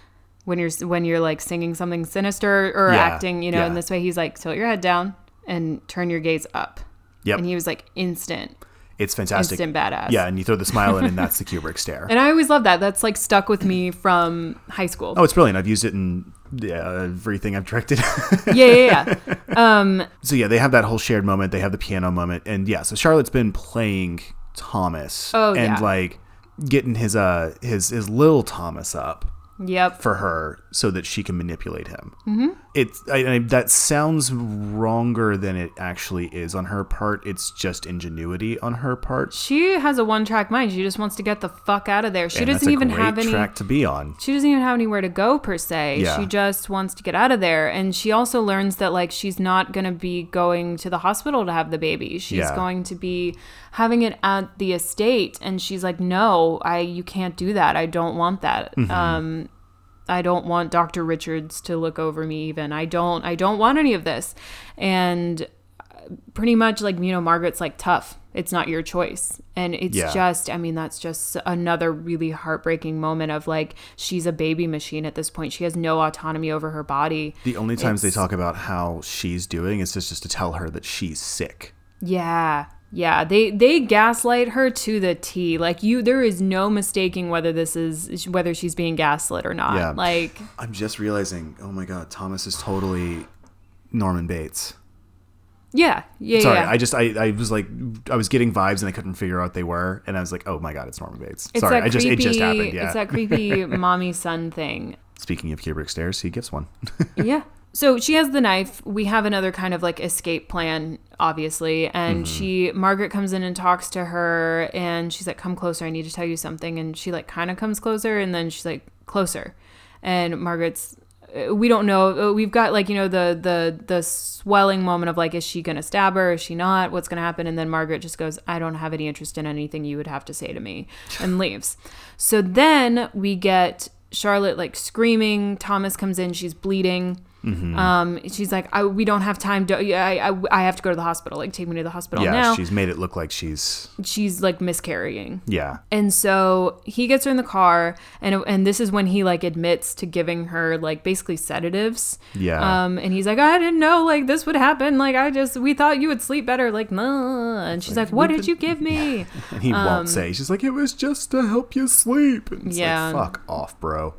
When you're when you're like singing something sinister or Yeah, acting, you know, in this way, he's like, tilt your head down and turn your gaze up. Yep. And he was like, instant, It's fantastic. instant badass. Yeah, and you throw the smile in, and that's the Kubrick stare. And I always love that. That's like stuck with me from high school. Oh, it's brilliant. I've used it in yeah, everything I've directed. Yeah, yeah, yeah. Um, so yeah, they have that whole shared moment. They have the piano moment, and yeah, so Charlotte's been playing Thomas Oh, and yeah. like getting his uh his his little Thomas up yep. for her so that she can manipulate him. Mm-hmm. It's I, I, that sounds wronger than it actually is on her part. It's just ingenuity on her part. She has a one track mind. She just wants to get the fuck out of there. She and doesn't even have any track to be on. she doesn't even have anywhere to go per se. Yeah. She just wants to get out of there. And she also learns that like she's not gonna be going to the hospital to have the baby. She's Yeah. going to be having it at the estate. And she's like, No, I you can't do that. I don't want that. Mm-hmm. Um I don't want Dr. Richards to look over me even. I don't I don't want any of this. And uh, pretty much like you know Margaret's like tough. It's not your choice. And it's Yeah. just I mean that's just another really heartbreaking moment of like she's a baby machine at this point. She has no autonomy over her body. The only times they talk about how she's doing is just, just to tell her that she's sick. Yeah. Yeah, they they gaslight her to the T. Like you there is no mistaking whether this is whether she's being gaslit or not. Yeah. Like I'm just realizing, oh my god, Thomas is totally Norman Bates. yeah, yeah, Sorry, yeah. I just I, I was like I was getting vibes and I couldn't figure out what they were, and I was like, oh my god, it's Norman Bates. it's Sorry, I just creepy, it just happened. Yeah. It's that creepy mommy son thing. Speaking of Kubrick stares, he gets one. yeah. So she has the knife. We have another kind of like escape plan, obviously. And she, Margaret comes in and talks to her and she's like, come closer. I need to tell you something. And she like kind of comes closer and then she's like, closer. And Margaret's, uh, we don't know. Uh, We've got like, you know, the, the, the swelling moment of like, is she going to stab her? Is she not? What's going to happen? And then Margaret just goes, I don't have any interest in anything you would have to say to me and leaves. So then we get Charlotte like screaming. Thomas comes in. She's bleeding. Mm-hmm. Um, she's like, I, we don't have time to. I, I, I have to go to the hospital. Like, take me to the hospital yeah, now. she's made it look like she's she's like miscarrying. yeah. And so he gets her in the car, and and this is when he like admits to giving her like basically sedatives. Yeah. Um, and he's like, I didn't know like this would happen. Like I just we thought you would sleep better. Like no. And she's like, What did you give me? And he won't say. She's like, it was just to help you sleep. And um, Yeah. like, fuck off, bro.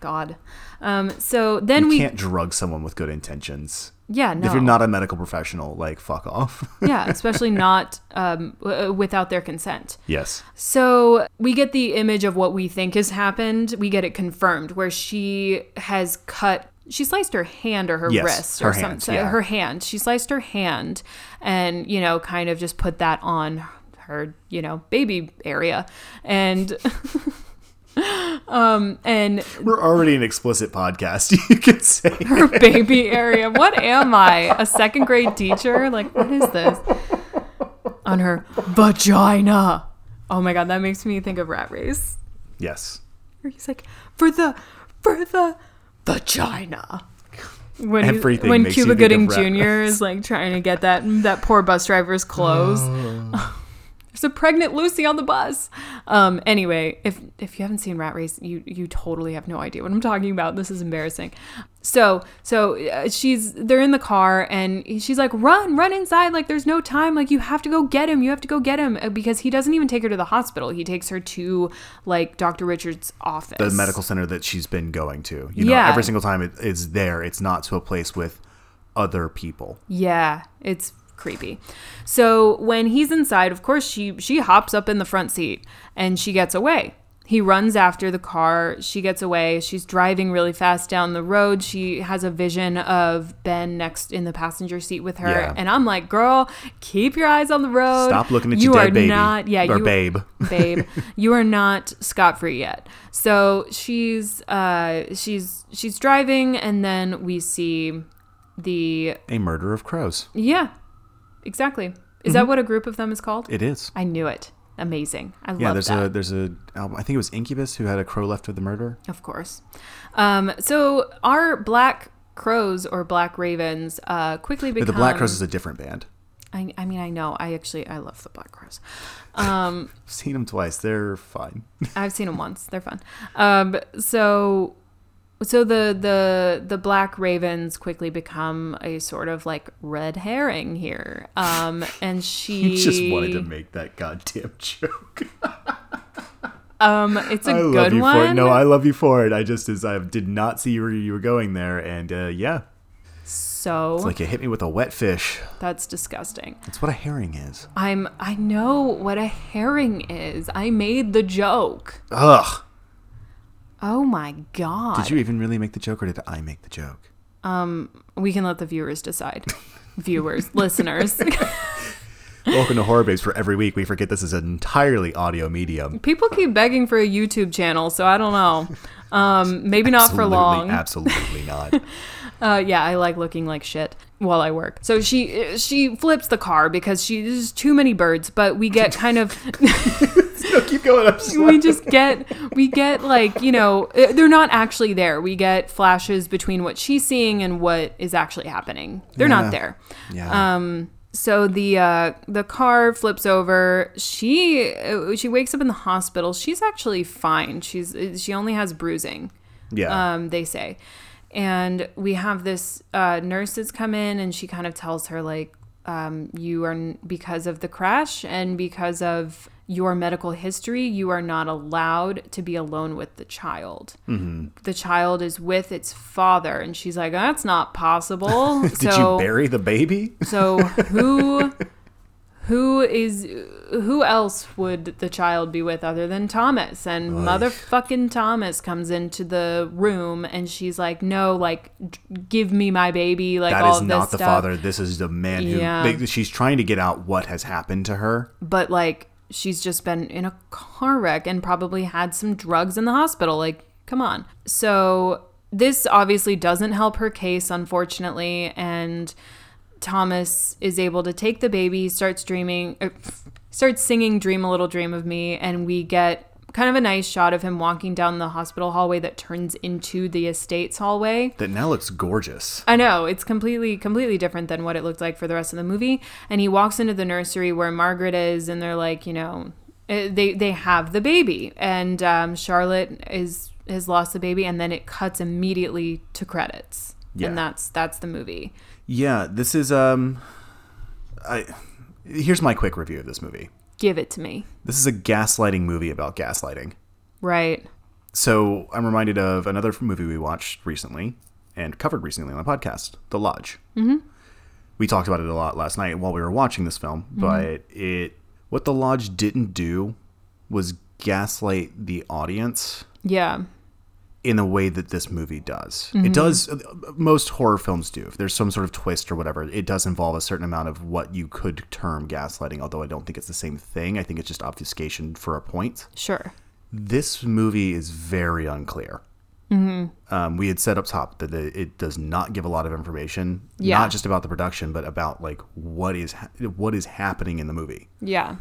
God. Um. So then you we can't drug someone with good intentions. yeah no If you're not a medical professional, like fuck off. yeah especially not um w- without their consent. yes. So we get the image of what we think has happened. We get it confirmed where she has cut. She sliced her hand or her Yes, wrist her or hand, something. yeah. Her hand. She sliced her hand, and you know, kind of just put that on her, you know, baby area, and. um and We're already an explicit podcast. You could say. her baby area. What am I? A second grade teacher? Like, what is this? On her vagina. Oh my god, that makes me think of Rat Race. Yes. Where he's like, for the, for the vagina. When Everything when Cuba Gooding Jr. Is like trying to get that that poor bus driver's clothes. There's a pregnant Lucy on the bus. Um, anyway, if if you haven't seen Rat Race, you you totally have no idea what I'm talking about. This is embarrassing. So so uh, she's they're in the car and she's like, run, run inside. Like there's no time. Like you have to go get him. You have to go get him Uh, because he doesn't even take her to the hospital. He takes her to like Dr. Richards' office. The medical center that she's been going to. You know, Yeah. every single time it is there. It's not to a place with other people. Yeah, it's creepy. So when he's inside, of course she she hops up in the front seat and she gets away. He runs after the car. She gets away. She's driving really fast down the road. She has a vision of Ben next in the passenger seat with her, Yeah. and I'm like, "Girl, keep your eyes on the road. Stop looking at you your dead are baby. not, yeah, or you, babe. babe you are not scot-free yet so she's uh she's she's driving and then we see the A murder of crows. yeah exactly is that what a group of them is called It is. i knew it amazing i love that. Yeah, love there's that a there's a album. I think it was Incubus who had a crow left of the murder. of course um so our black crows or black ravens uh quickly But become the Black Crowes is a different band. I, I mean, I know. I actually I love the Black Crowes. Um, seen them twice. They're fine. I've seen them once. They're fun. Um, so so the the the black ravens quickly become a sort of like red herring here. Um, and she just wanted to make that goddamn joke. um, it's a I good love you one. for it. No, I love you for it. I just as I did not see where you were going there, and uh, yeah, so it's like you hit me with a wet fish. that's disgusting. That's what a herring is. I'm I know what a herring is. I made the joke. Ugh. Oh my god. Did you even really make the joke, or did I make the joke? Um, we can let the viewers decide. viewers, listeners. Welcome to Horror Babes. For every week, we forget this is an entirely audio medium. People keep begging for a YouTube channel, so I don't know. Um, maybe not for Absolutely- long. Absolutely not. Uh, yeah, I like looking like shit while I work. So she she flips the car because she there's too many birds. But we get kind of no, keep going. We just get we get like you know uh, they're not actually there. We get flashes between what she's seeing and what is actually happening. They're Yeah. not there. yeah. Um, so the uh, the car flips over. She uh, she wakes up in the hospital. She's actually fine. She's she only has bruising. yeah. Um, they say, and we have this uh, nurse that's come in, and she kind of tells her like, um, you are because of the crash and because of your medical history, you are not allowed to be alone with the child. Mm-hmm. The child is with its father, and she's like, that's not possible. did so, you bury the baby? so who who is who else would the child be with other than Thomas? And motherfucking Thomas comes into the room and she's like, "No, like give me my baby." Like That is not the stuff. father. This is the man who. Yeah. they- she's trying to get out what has happened to her. But like she's just been in a car wreck and probably had some drugs in the hospital. Like, come on. So this obviously doesn't help her case, unfortunately, and Thomas is able to take the baby, starts dreaming, er, starts singing "Dream a Little Dream of Me," and we get kind of a nice shot of him walking down the hospital hallway that turns into the estate's hallway. That now looks gorgeous. I know it's completely completely different than what it looked like for the rest of the movie. And he walks into the nursery where Margaret is, and they're like, you know, eh, they they have the baby, and um, Charlotte is has lost the baby, and then it cuts immediately to credits, Yeah. and that's that's the movie. Yeah, this is um. I here's my quick review of this movie. Give it to me, This is a gaslighting movie about gaslighting. right? So I'm reminded of another movie we watched recently and covered recently on the podcast, The Lodge. Mm-hmm. We talked about it a lot last night while we were watching this film, but it what The Lodge didn't do was gaslight the audience Yeah, in a way that this movie does. It mm-hmm. does uh, most horror films do. If there's some sort of twist or whatever, it does involve a certain amount of what you could term gaslighting, although I don't think it's the same thing. I think it's just obfuscation for a point sure. this movie is very unclear. Mm-hmm. Um, we had said up top that it it does not give a lot of information, Yeah. not just about the production, but about like what is ha- what is happening in the movie. Yeah,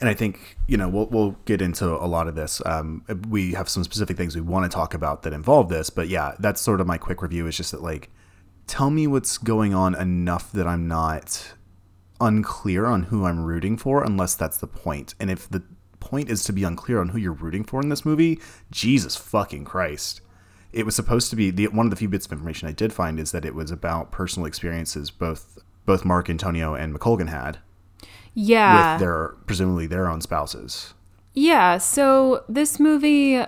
And I think you know we'll we'll get into a lot of this. Um, we have some specific things we want to talk about that involve this, but yeah, that's sort of my quick review. Is just that like, tell me what's going on enough that I'm not unclear on who I'm rooting for, unless that's the point. And if the point is to be unclear on who you're rooting for in this movie, Jesus fucking Christ. It was supposed to be the one of the few bits of information I did find is that it was about personal experiences both both Marcantonio and McColgan had yeah. with their presumably their own spouses. Yeah, so this movie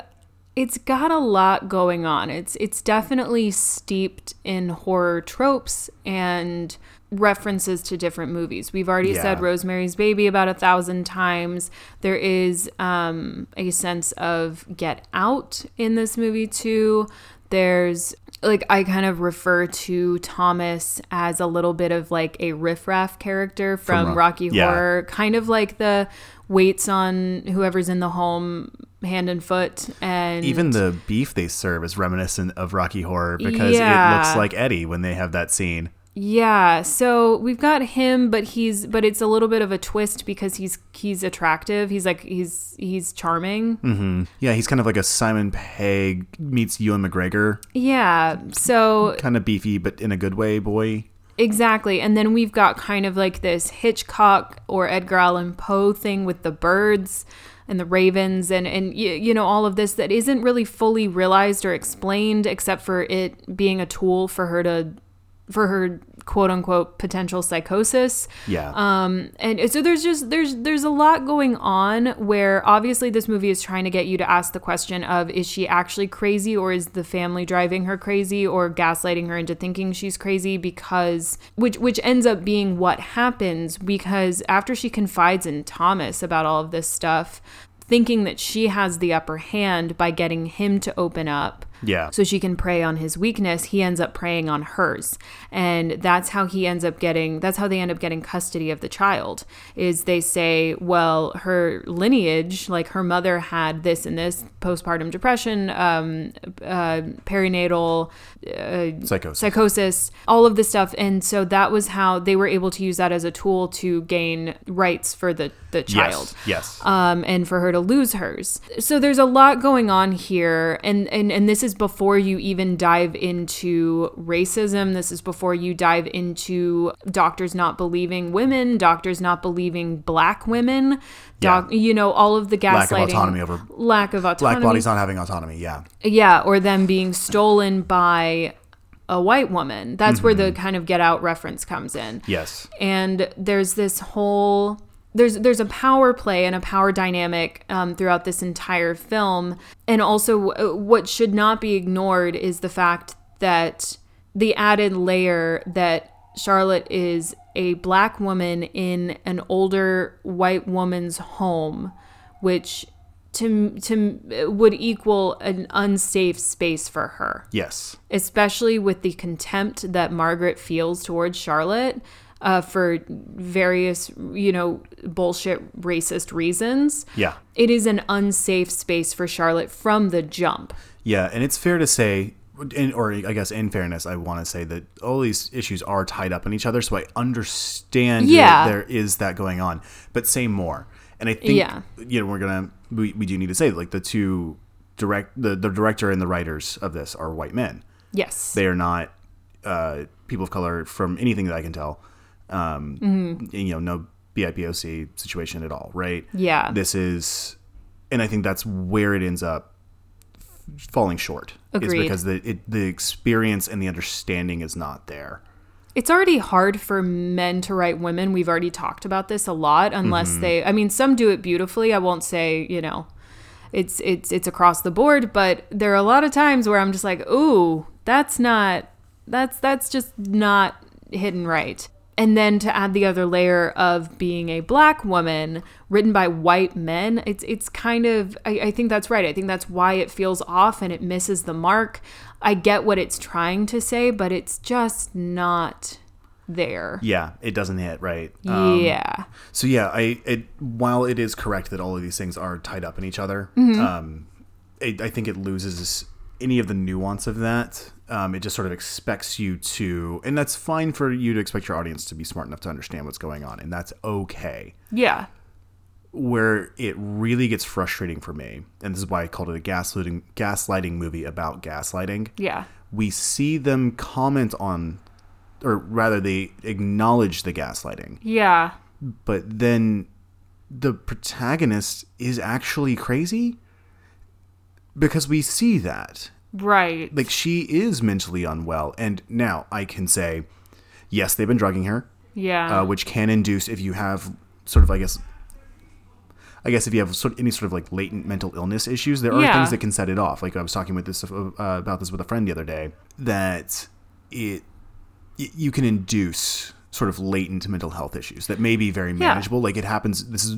it's got a lot going on. It's it's definitely steeped in horror tropes and references to different movies. We've already Yeah. said Rosemary's Baby about a thousand times. There is um, a sense of Get Out in this movie too. There's like I kind of refer to Thomas as a little bit of like a riffraff character from, Ro- Rocky yeah. Horror, kind of like the waits on whoever's in the home hand and foot and Even the beef they serve is reminiscent of Rocky Horror because it looks like Eddie when they have that scene. Yeah, so we've got him, but he's but it's a little bit of a twist because he's he's attractive. He's like he's he's charming. Mm-hmm. Yeah, he's kind of like a Simon Pegg meets Ewan McGregor, Yeah. So kind of beefy but in a good way, boy. Exactly. And then we've got kind of like this Hitchcock or Edgar Allan Poe thing with the birds and the ravens and and y- you know all of this that isn't really fully realized or explained except for it being a tool for her to for her quote unquote potential psychosis. Yeah. Um, and so there's just there's there's a lot going on where obviously this movie is trying to get you to ask the question of is she actually crazy or is the family driving her crazy or gaslighting her into thinking she's crazy because which which ends up being what happens because after she confides in Thomas about all of this stuff thinking that she has the upper hand by getting him to open up yeah. so she can prey on his weakness he ends up preying on hers and that's how he ends up getting that's how they end up getting custody of the child is they say well her lineage like her mother had this and this postpartum depression um, uh, perinatal Psychosis. psychosis, all of this stuff. And so that was how they were able to use that as a tool to gain rights for the, the child. Yes. Yes. Um, and for her to lose hers. So there's a lot going on here. And, and, and this is before you even dive into racism. This is before you dive into doctors not believing women, doctors not believing black women, doc, you know, all of the gaslighting. Lack of autonomy over lack of autonomy. black bodies not having autonomy. Yeah. Yeah, or them being stolen by a white woman. That's where the mm-hmm. kind of get out reference comes in. Yes. And there's this whole there's there's a power play and a power dynamic um, throughout this entire film, and also uh, what should not be ignored is the fact that the added layer that Charlotte is a black woman in an older white woman's home, which to to would equal an unsafe space for her Yes. especially with the contempt that Margaret feels towards Charlotte uh, for various, you know, bullshit racist reasons. Yeah. It is an unsafe space for Charlotte from the jump. Yeah, and it's fair to say, in, or I guess in fairness, I want to say that all these issues are tied up in each other. So I understand Yeah. that there is that going on, but say more. And I think Yeah. you know we're gonna we, we do need to say like the two direct the the director and the writers of this are white men. Yes. They are not uh, people of color from anything that I can tell. Um, Mm-hmm. you know, no BIPOC situation at all, right? Yeah. This is, and I think that's where it ends up falling short. Is Agreed. because the it, the experience and the understanding is not there. it's already hard for men to write women. We've already talked about this a lot unless Mm-hmm. they I mean some do it beautifully. I won't say, you know, it's it's it's across the board, but there are a lot of times where I'm just like, "Ooh, that's not that's that's just not hidden right." And then to add the other layer of being a black woman written by white men, it's it's kind of I, I think that's right. I think that's why it feels off and it misses the mark. I get what it's trying to say, but it's just not there. Yeah, it doesn't hit right. Um, yeah. So yeah, I it while it is correct that all of these things are tied up in each other, Mm-hmm. um, it, I think it loses any of the nuance of that. Um, it just sort of expects you to, and that's fine for you to expect your audience to be smart enough to understand what's going on, and that's okay. Yeah. Where it really gets frustrating for me, and this is why I called it a gaslighting gaslighting movie about gaslighting. Yeah. We see them comment on, or rather, they acknowledge the gaslighting Yeah. but then the protagonist is actually crazy because we see that Right. like she is mentally unwell and now i can say yes they've been drugging her yeah. uh, which can induce if you have sort of i guess i guess if you have sort of any sort of like latent mental illness issues there are Yeah. things that can set it off like i was talking with this uh, about this with a friend the other day that it you can induce sort of latent mental health issues that may be very manageable like it happens this is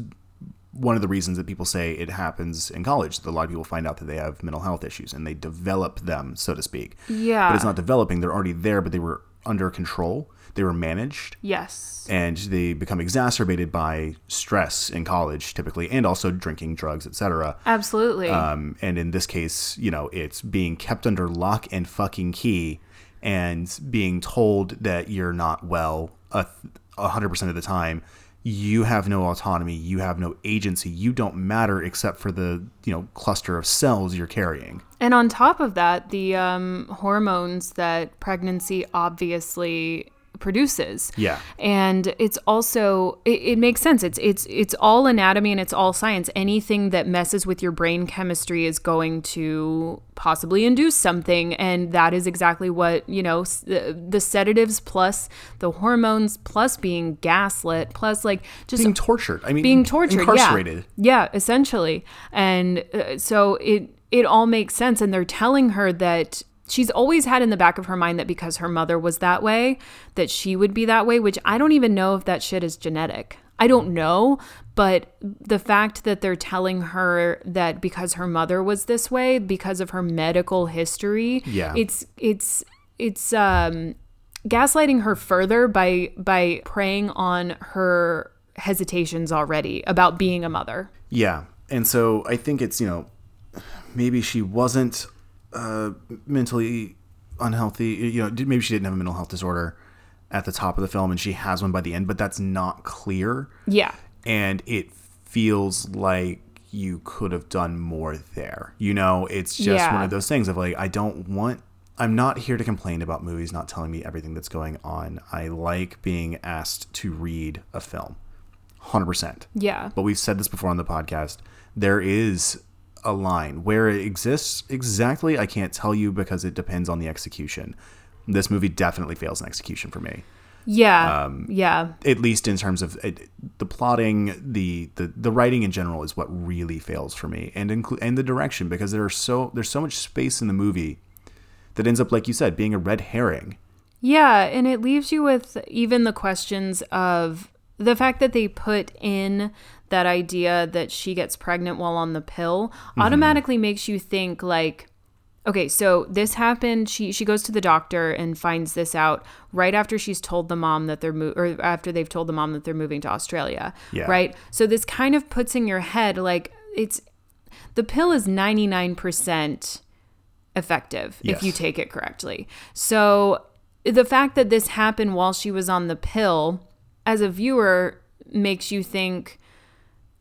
one of the reasons that people say it happens in college that a lot of people find out that they have mental health issues and they develop them so to speak yeah. but it's not developing they're already there but they were under control they were managed yes. and they become exacerbated by stress in college typically and also drinking drugs etc Absolutely. um, and in this case you know it's being kept under lock and fucking key and being told that you're not well a a hundred percent of the time you have no autonomy you have no agency you don't matter except for the you know cluster of cells you're carrying. And on top of that, the um, hormones that pregnancy obviously produces. Yeah. And it's also it, it makes sense. It's it's it's all anatomy and it's all science. Anything that messes with your brain chemistry is going to possibly induce something and that is exactly what, you know, the, the sedatives plus the hormones plus being gaslit plus like just Being tortured. I mean, being tortured incarcerated. yeah yeah essentially and uh, so it it all makes sense and they're telling her that she's always had in the back of her mind that because her mother was that way that she would be that way which i don't even know if that shit is genetic i don't know but the fact that they're telling her that because her mother was this way because of her medical history Yeah. it's it's it's um gaslighting her further by by preying on her hesitations already about being a mother. Yeah. And so I think it's, you know, maybe she wasn't uh, mentally unhealthy. You know, maybe she didn't have a mental health disorder at the top of the film and she has one by the end, but that's not clear. Yeah. And it feels like you could have done more there. You know, it's just Yeah. one of those things of like, I don't want. I'm not here to complain about movies not telling me everything that's going on. I like being asked to read a film. 100% Yeah. but we've said this before on the podcast. There is a line where it exists exactly. I can't tell you because it depends on the execution. This movie definitely fails in execution for me, Yeah. Um, yeah. at least in terms of it, the plotting, the, the the writing in general is what really fails for me, and include and the direction because there are so there's so much space in the movie that ends up like you said being a red herring. Yeah, and it leaves you with even the questions of the fact that they put in that idea that she gets pregnant while on the pill mm-hmm. automatically makes you think like okay, so this happened. She she goes to the doctor and finds this out right after she's told the mom that they're mo- or after they've told the mom that they're moving to Australia. Yeah. Right? So this kind of puts in your head like it's the pill is 99% effective if you take it correctly. So the fact that this happened while she was on the pill as a viewer makes you think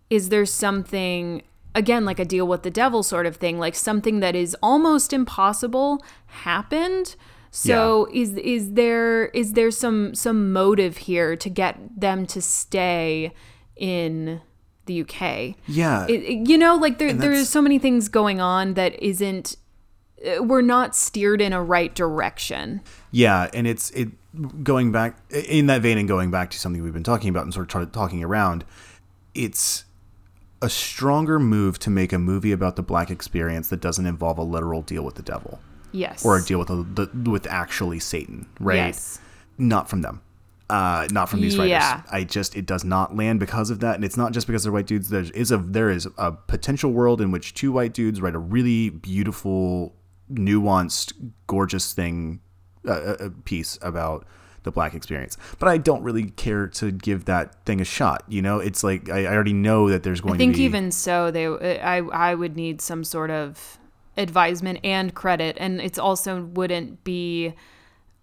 is there something again like a deal with the devil sort of thing like something that is almost impossible happened? So is is there is there some some motive here to get them to stay in the UK Yeah, it, it- you know like there there's so many things going on that isn't uh, we're not steered in a right direction. Yeah, and it's it going back in that vein and going back to something we've been talking about and sort of talking around. It's a stronger move to make a movie about the black experience that doesn't involve a literal deal with the devil yes or a deal with the, the with actually Satan, right? Yes. Not from them. Uh, not from these writers. I just it does not land because of that, and it's not just because they're white dudes. There is a there is a potential world in which two white dudes write a really beautiful, nuanced, gorgeous thing, uh, a piece about the black experience. But I don't really care to give that thing a shot. You know, it's like I, I already know that there's going I think to be even so, they I I would need some sort of advisement and credit, and it's also wouldn't be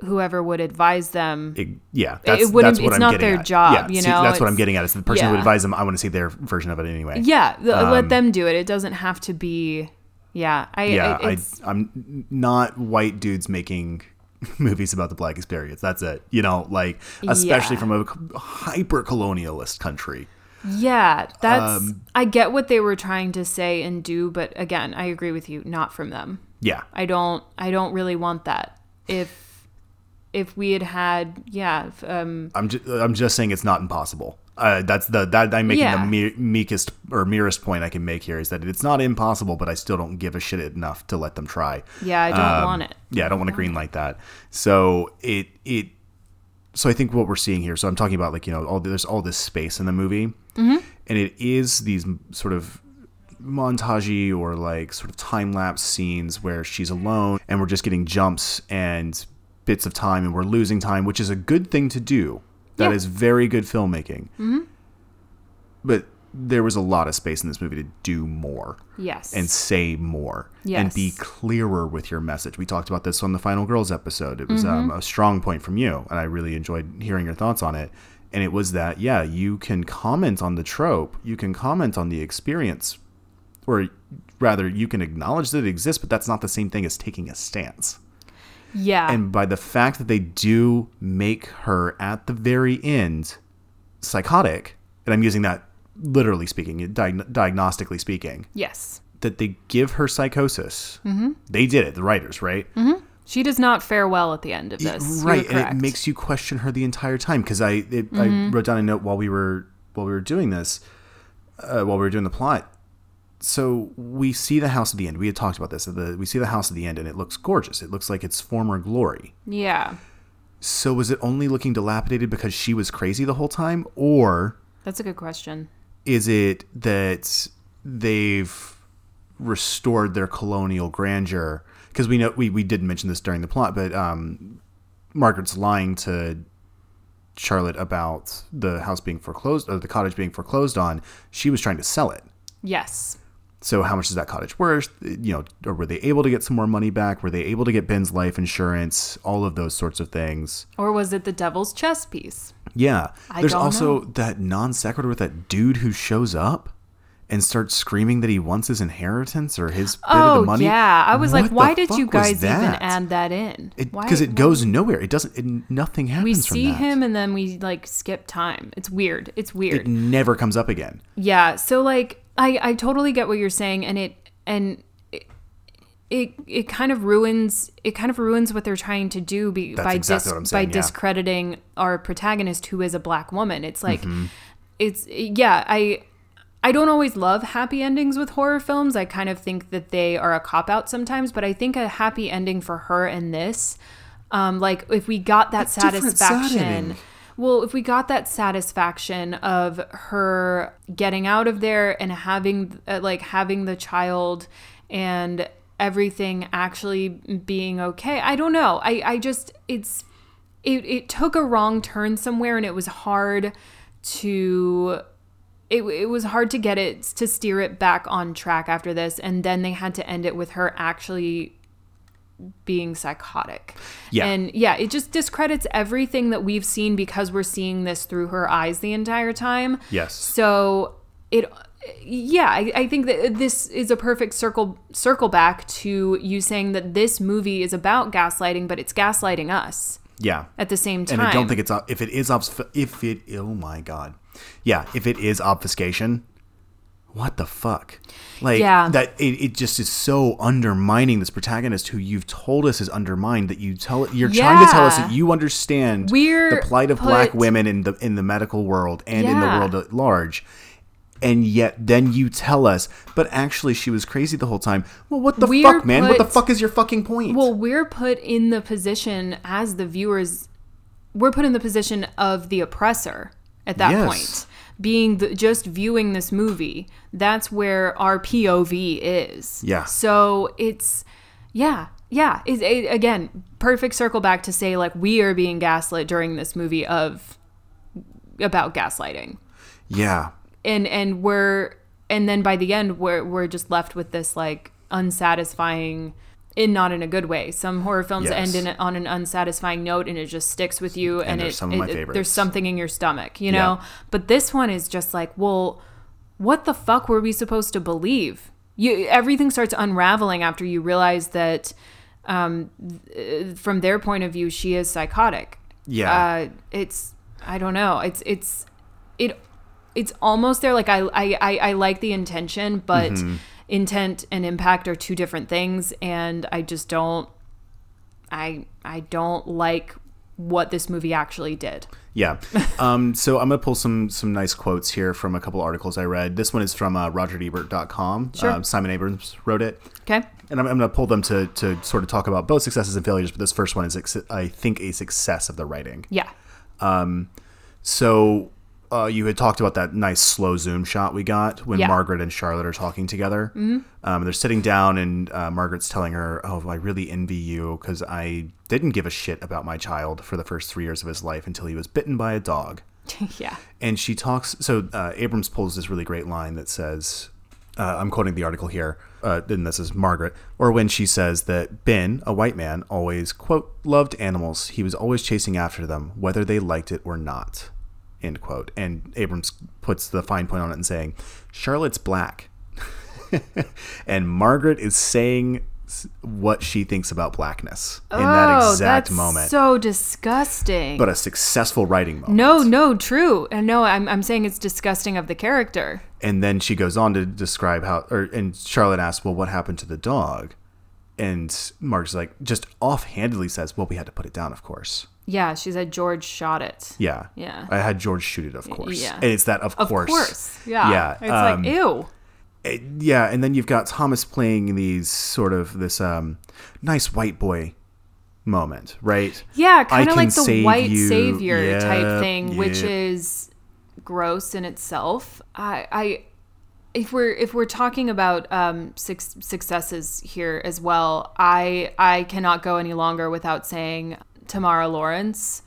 whoever would advise them. It- yeah, that's, wouldn't that's be- what it's I'm not their at. job, Yeah, you see, know, that's what I'm it's- getting at. Is the person who would advise them. I want to see their version of it anyway. yeah, th- let um, them do it. It doesn't have to be. Yeah, I yeah. I, I'm not white dudes making movies about the black experience. That's it. You know, like especially Yeah. from a hyper colonialist country. yeah. That's Um, I get what they were trying to say and do, but again, I agree with you. Not from them. Yeah, I don't I don't really want that. If if we had had yeah, um I'm just I'm just saying it's not impossible. Uh, that's the that I'm making Yeah. the me- meekest or merest point I can make here is that it's not impossible, but I still don't give a shit enough to let them try. yeah, I don't Um, want it. Yeah, I don't want to green light that. So it it so I think what we're seeing here. So I'm talking about like you know all there's all this space in the movie, Mm-hmm. and it is these sort of montagey or like sort of time lapse scenes where she's alone and we're just getting jumps and bits of time and we're losing time, which is a good thing to do. That is Yeah. very good filmmaking. But there was a lot of space in this movie to do more Yes. and say more Yes. and be clearer with your message. We talked about this on the Final Girls episode. It was um, Mm-hmm. a strong point from you, and I really enjoyed hearing your thoughts on it. And it was that, yeah, you can comment on the trope, you can comment on the experience, or rather, you can acknowledge that it exists, but that's not the same thing as taking a stance. Yeah. And by the fact that they do make her at the very end psychotic, and I'm using that literally speaking, diag- diagnostically speaking, yes. that they give her psychosis. Mm-hmm. They did it, the writers, right? She does not fare well at the end of this. You're right, and it. Mm-hmm. makes you question her the entire time. Because I, it, I wrote down a note while we were while we were doing this, uh, while we were doing the plot. So we see the house at the end. We had talked about this. The, we see the house at the end, and it looks gorgeous. It looks like its former glory. Yeah. So was it only looking dilapidated because she was crazy the whole time, or That's a good question. is it that they've restored their colonial grandeur? Because we know we, we did mention this during the plot, but um, Margaret's lying to Charlotte about the house being foreclosed or the cottage being foreclosed on. She was trying to sell it. Yes. So how much is that cottage worth? You know, or were they able to get some more money back? Were they able to get Ben's life insurance? All of those sorts of things. Or was it the devil's chess piece? Yeah. I There's also know. that non sequitur with that dude who shows up and starts screaming that he wants his inheritance or his bit of Oh the money. yeah, I was like, What the why did you guys even add that in? Because it, why- goes nowhere. It doesn't. It, nothing happens. We see him and then we like skip time. It's weird. It's weird. It never comes up again. Yeah. So like I I totally get what you're saying and it and it it, it kind of ruins it kind of ruins what they're trying to do be, by exactly dis, I'm by yeah. discrediting our protagonist who is a black woman. It's like Mm-hmm. it's yeah, I I don't always love happy endings with horror films. I kind of think that they are a cop out sometimes, but I think a happy ending for her in this um like if we got that A satisfaction. Well, if we got that satisfaction of her getting out of there and having uh, like having the child and everything actually being okay. I don't know. I I just it's it it took a wrong turn somewhere and it was hard to it, it was hard to get it to steer it back on track after this and then they had to end it with her actually being psychotic. Yeah. And yeah, it just discredits everything that we've seen because we're seeing this through her eyes the entire time. Yes. So it yeah, I, I think that this is a perfect circle circle back to you saying that this movie is about gaslighting, but it's gaslighting us Yeah. at the same time. And I don't think it's if it is obf- if it oh my god, yeah, if it is obfuscation, what the fuck? Like Yeah. that it, it just is so undermining this protagonist who you've told us is undermined that you tell you're trying to tell us that you understand We're the plight of black women in the in the medical world and in the world at large. And yet, then you tell us, but actually, she was crazy the whole time. Well, what the We're fuck, man? what the fuck is your fucking point? Well, we're put in the position as the viewers, we're put in the position of the oppressor at that Yes. point. Being the, just viewing this movie, that's where our POV is. Yeah. So it's, yeah, yeah. It, it, again, perfect circle back to say like we are being gaslit during this movie of about gaslighting yeah, and and we're and then by the end we're we're just left with this like unsatisfying in not in a good way. Some horror films Yes. end in, on an unsatisfying note and it just sticks with you and, they're it, some of my it- it- there's something in your stomach, you Yeah. know? But this one is just like, well, what the fuck were we supposed to believe? You everything starts unraveling after you realize that um, th- from their point of view, she is psychotic. Yeah. Uh, it's I don't know. It's it's it it's almost there. Like I I I, I like the intention, but Mm-hmm. Intent and impact are two different things, and I just don't. I I don't like what this movie actually did. Yeah. Um, so I'm going to pull some some nice quotes here from a couple articles I read. This one is from uh, RogerEbert.com. Sure. Um, Simon Abrams wrote it. Okay. And I'm, I'm going to pull them to, to sort of talk about both successes and failures, but this first one is, I think, a success of the writing. Yeah. Um, so uh, you had talked about that nice slow zoom shot we got when Yeah. Margaret and Charlotte are talking together. Mm-hmm. Um, they're sitting down, and uh, Margaret's telling her, "Oh, I really envy you because I didn't give a shit about my child for the first three years of his life until he was bitten by a dog." yeah. and she talks. So uh, Abrams pulls this really great line that says, uh, "I'm quoting the article here." Uh, and this is Margaret, or when she says that Ben, a white man, always quote loved animals. He was always chasing after them, whether they liked it or not. End quote. And Abrams puts the fine point on it and saying, "Charlotte's black." and Margaret is saying what she thinks about blackness in that Oh, exact that's moment. So disgusting. but a successful writing moment. no, no, true. And no, I'm, I'm saying it's disgusting of the character. And then she goes on to describe how, or and Charlotte asks, "Well, what happened to the dog?" And Mark's like, just offhandedly says, "Well, we had to put it down, of course." Yeah, she said George shot it. Yeah, Yeah. I had George shoot it, of course. yeah. and it's that, of, Of course. course. Yeah. Yeah, It's um, like, ew. It- yeah, and then you've got Thomas playing these sort of this um, nice white boy moment, right? Yeah, kind of like the white you. savior type thing, which is gross in itself. I, I, if we're if we're talking about um, suc successes here as well, I I cannot go any longer without saying Tamara Lawrence,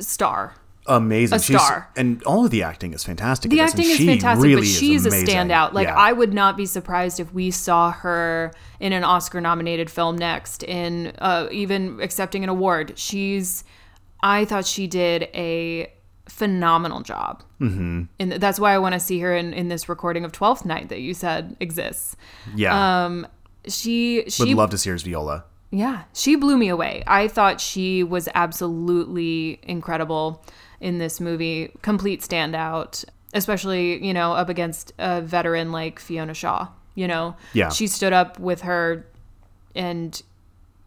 star. amazing. A She's- star. and all of the acting is fantastic. The in this, and acting is fantastic, really but is she's a standout. Like Yeah. I would not be surprised if we saw her in an Oscar-nominated film next, in uh, even accepting an award. She's, I thought she did a phenomenal job, mm-hmm. and that's why I want to see her in in this recording of Twelfth Night that you said exists. yeah, Um, she would love to see her as Viola. Yeah, she blew me away. I thought she was absolutely incredible in this movie. Complete standout, especially, you know, up against a veteran like Fiona Shaw, you know. Yeah. She stood up with her and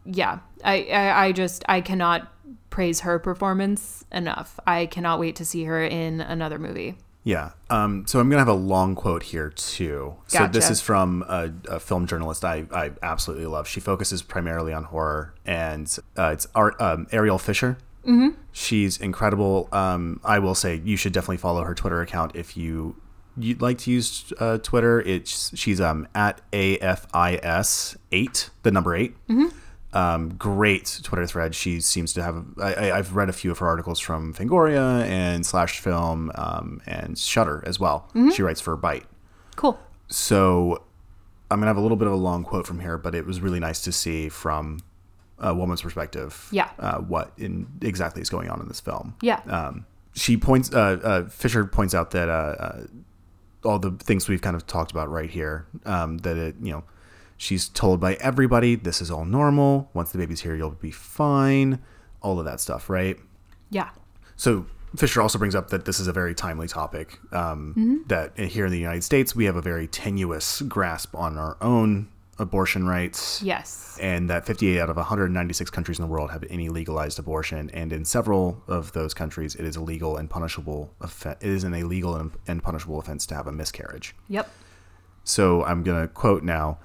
yeah, I I, I just I cannot praise her performance enough. I cannot wait to see her in another movie. Yeah. Um, so I'm gonna have a long quote here too. So this is from a, a film journalist I, I absolutely love. She focuses primarily on horror, and uh, it's Art um, Ariel Fisher. Mm-hmm. She's incredible. Um, I will say you should definitely follow her Twitter account if you you'd like to use uh, Twitter. It's she's um at afis eight, the number 8 um, great Twitter thread. She seems to have. I, I've read a few of her articles from Fangoria and Slash Film um, and Shudder as well. She writes for Byte. Cool. So I'm gonna have a little bit of a long quote from here, but it was really nice to see from a woman's perspective. Yeah. Uh, what in exactly is going on in this film? Yeah. Um, she points. Uh, uh, Fisher points out that uh, uh, all the things we've kind of talked about right here. Um, that it, you know, she's told by everybody this is all normal. Once the baby's here, you'll be fine. All of that stuff, right? yeah. So Fisher also brings up that this is a very timely topic. Um, That here in the United States, we have a very tenuous grasp on our own abortion rights. Yes. And that 58 out of 196 countries in the world have any legalized abortion, and in several of those countries, it is illegal and punishable. Offen- it is an illegal and, and punishable offense to have a miscarriage. Yep. So I'm going to quote now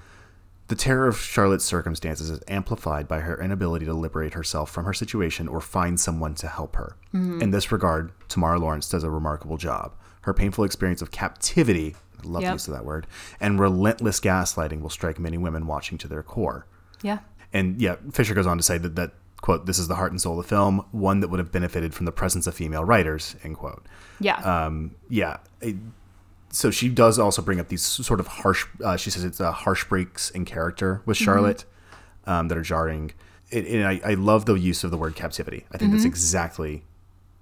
The terror of Charlotte's circumstances is amplified by her inability to liberate herself from her situation or find someone to help her. In this regard, Tamara Lawrence does a remarkable job. Her painful experience of captivity, I love the use of that word, and relentless gaslighting will strike many women watching to their core. Yeah. And yeah, Fisher goes on to say that, that quote, this is the heart and soul of the film, one that would have benefited from the presence of female writers, end quote Yeah. um, yeah. it- so she does also bring up these sort of harsh. Uh, she says it's uh, harsh breaks in character with Charlotte um, that are jarring. It, and I, I love the use of the word captivity. I think that's exactly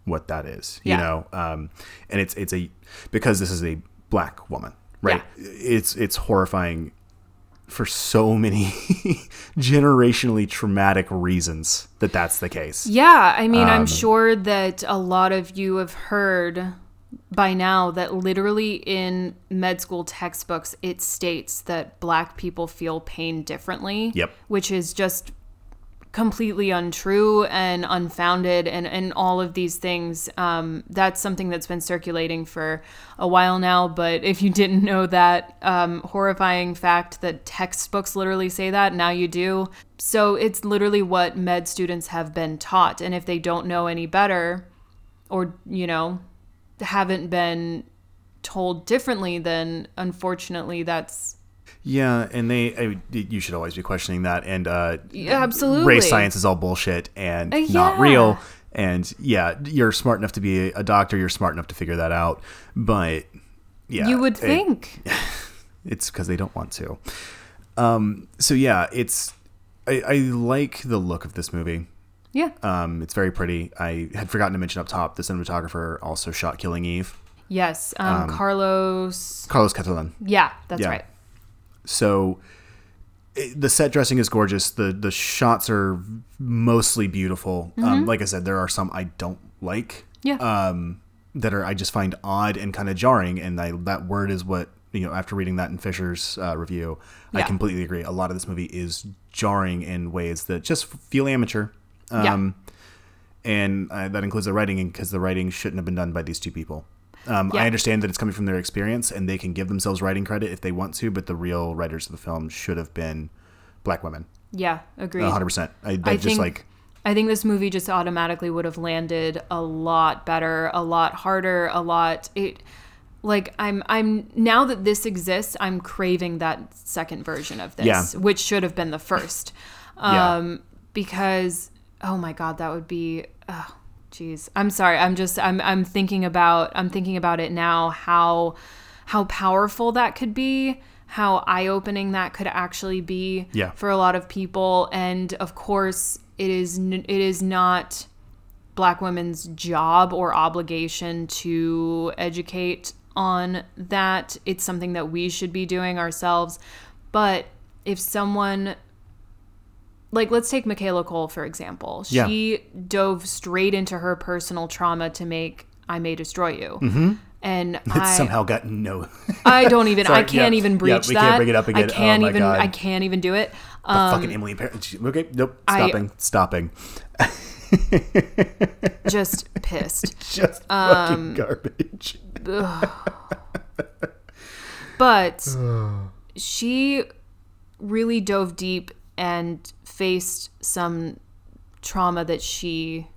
what that is. You Yeah. know, um, and it's it's a because this is a black woman, right? It's it's horrifying for so many generationally traumatic reasons that that's the case. Yeah, I mean, Um, I'm sure that a lot of you have heard by now that literally in med school textbooks it states that black people feel pain differently. Yep. Which is just completely untrue and unfounded and, and all of these things. Um, that's something that's been circulating for a while now. But if you didn't know that um, horrifying fact that textbooks literally say that, now you do. So it's literally what med students have been taught. And if they don't know any better or, you know, haven't been told differently, then unfortunately that's Yeah, and they I, you should always be questioning that. And uh, Yeah, absolutely. race science is all bullshit and Uh, not yeah. real. And yeah, you're smart enough to be a doctor. You're smart enough to figure that out. But yeah, you would it- think. it's because they don't want to. Um, so yeah, it's I, I like the look of this movie. Yeah. Um, it's very pretty. I had forgotten to mention up top the cinematographer also shot Killing Eve, Yes. Um, Carlos. Carlos Catalan. Yeah, that's Yeah. right. So it- the set dressing is gorgeous. The the shots are mostly beautiful. Um, like I said, there are some I don't like. Yeah. Um, that are I just find odd and kind of jarring. And I, that word is what you know. After reading that in Fisher's uh, review, I completely agree. A lot of this movie is jarring in ways that just feel amateur. Yeah. Um, and uh, that includes the writing because the writing shouldn't have been done by these two people. Um, Yeah. I understand that it's coming from their experience and they can give themselves writing credit if they want to, but the real writers of the film should have been black women. yeah, agreed. 100%. I, I, I just think like, I think this movie just automatically would have landed a lot better, a lot harder, a lot it like I'm I'm now that this exists, I'm craving that second version of this, Yeah. which should have been the first. Yeah. Um because oh my god, that would be oh jeez. I'm sorry. I'm just I'm I'm thinking about I'm thinking about it now how how powerful that could be, how eye-opening that could actually be Yeah. for a lot of people and of course it is it is not black women's job or obligation to educate on that it's something that we should be doing ourselves but if someone like let's take Michaela Coel for example Yeah. she dove straight into her personal trauma to make I may destroy you mm-hmm. and it I somehow got no. I don't even Sorry, I can't yeah. even Yeah, breach we that can't bring it up again. I can't Oh even God. I can't even do it fucking Emily Okay, nope. I- Stopping. stopping. just pissed Just Um, fucking garbage. but she really dove deep and faced some trauma that she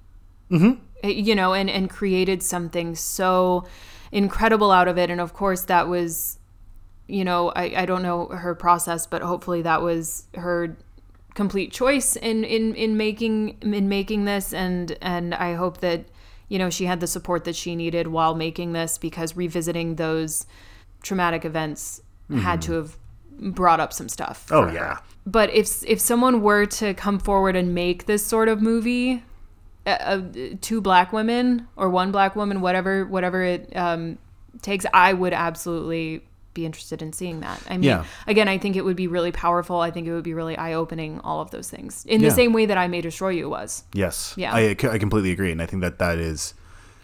mm-hmm. eh, you know and and created something so incredible out of it and of course that was you know i i don't know her process but hopefully that was her complete choice in in in making in making this and and i hope that you know she had the support that she needed while making this because revisiting those traumatic events had mm-hmm. to have brought up some stuff Oh, yeah. her. But if if someone were to come forward and make this sort of movie uh, uh, two black women or one black woman whatever whatever it um, takes i would absolutely be interested in seeing that i mean Yeah. again i think it would be really powerful i think it would be really eye-opening all of those things in Yeah. the same way that i may destroy you was Yes. Yeah. I, I completely agree. And I think that that is,